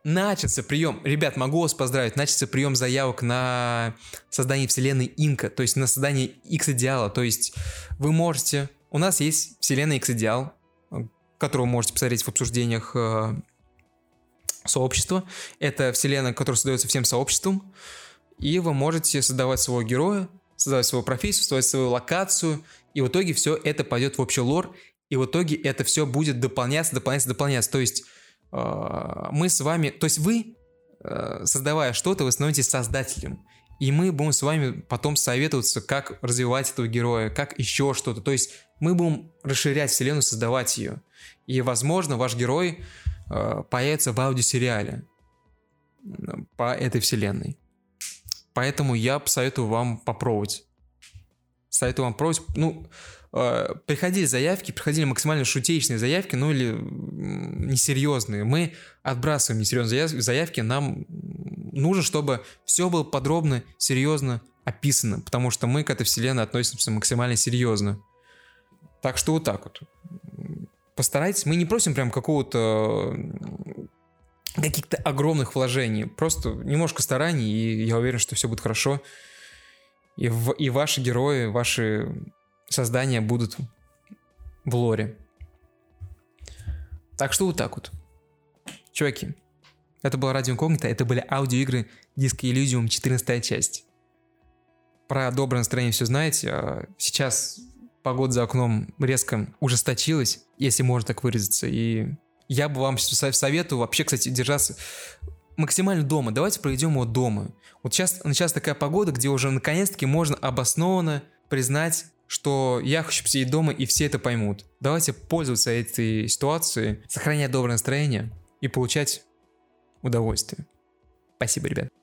начался прием, ребят, могу вас поздравить, начался прием заявок на создание вселенной Инка, то есть на создание X-идеала, то есть вы можете, у нас есть вселенная X-идеал, которую вы можете посмотреть в обсуждениях э, сообщества, это вселенная, которая создается всем сообществом, и вы можете создавать своего героя, создавать свою профессию, создавать свою локацию, и в итоге все это пойдет в общий лор, и в итоге это все будет дополняться, дополняться, дополняться, то есть мы с вами, то есть вы, э, создавая что-то, вы становитесь создателем. И мы будем с вами потом советоваться, как развивать этого героя, как еще что-то. То есть мы будем расширять вселенную, создавать ее. И, возможно, ваш герой э, появится в аудиосериале по этой вселенной. Поэтому я посоветую вам попробовать. Советую вам пробовать. Ну, э, приходили заявки, приходили максимально шутеечные заявки, ну или несерьезные. Мы отбрасываем несерьезные заявки, нам нужно, чтобы все было подробно, серьезно описано, потому что мы к этой вселенной относимся максимально серьезно. Так что вот так вот. Постарайтесь, мы не просим прям какого-то каких-то огромных вложений, просто немножко стараний, и я уверен, что все будет хорошо. И, в, и ваши герои, ваши создания будут в лоре. Так что вот так вот. Чуваки, Это была радио инкогнито, это были аудиоигры Disco Elysium 14 часть. Про доброе настроение все знаете. а Сейчас погода за окном резко ужесточилась, если можно так выразиться. И я бы вам со- советую вообще, кстати, держаться максимально дома. Давайте проведем его дома. Вот сейчас началась такая погода, где уже наконец-таки можно обоснованно признать, что я хочу посидеть дома, и все это поймут. Давайте пользоваться этой ситуацией, сохранять доброе настроение и получать удовольствие. Спасибо, ребят.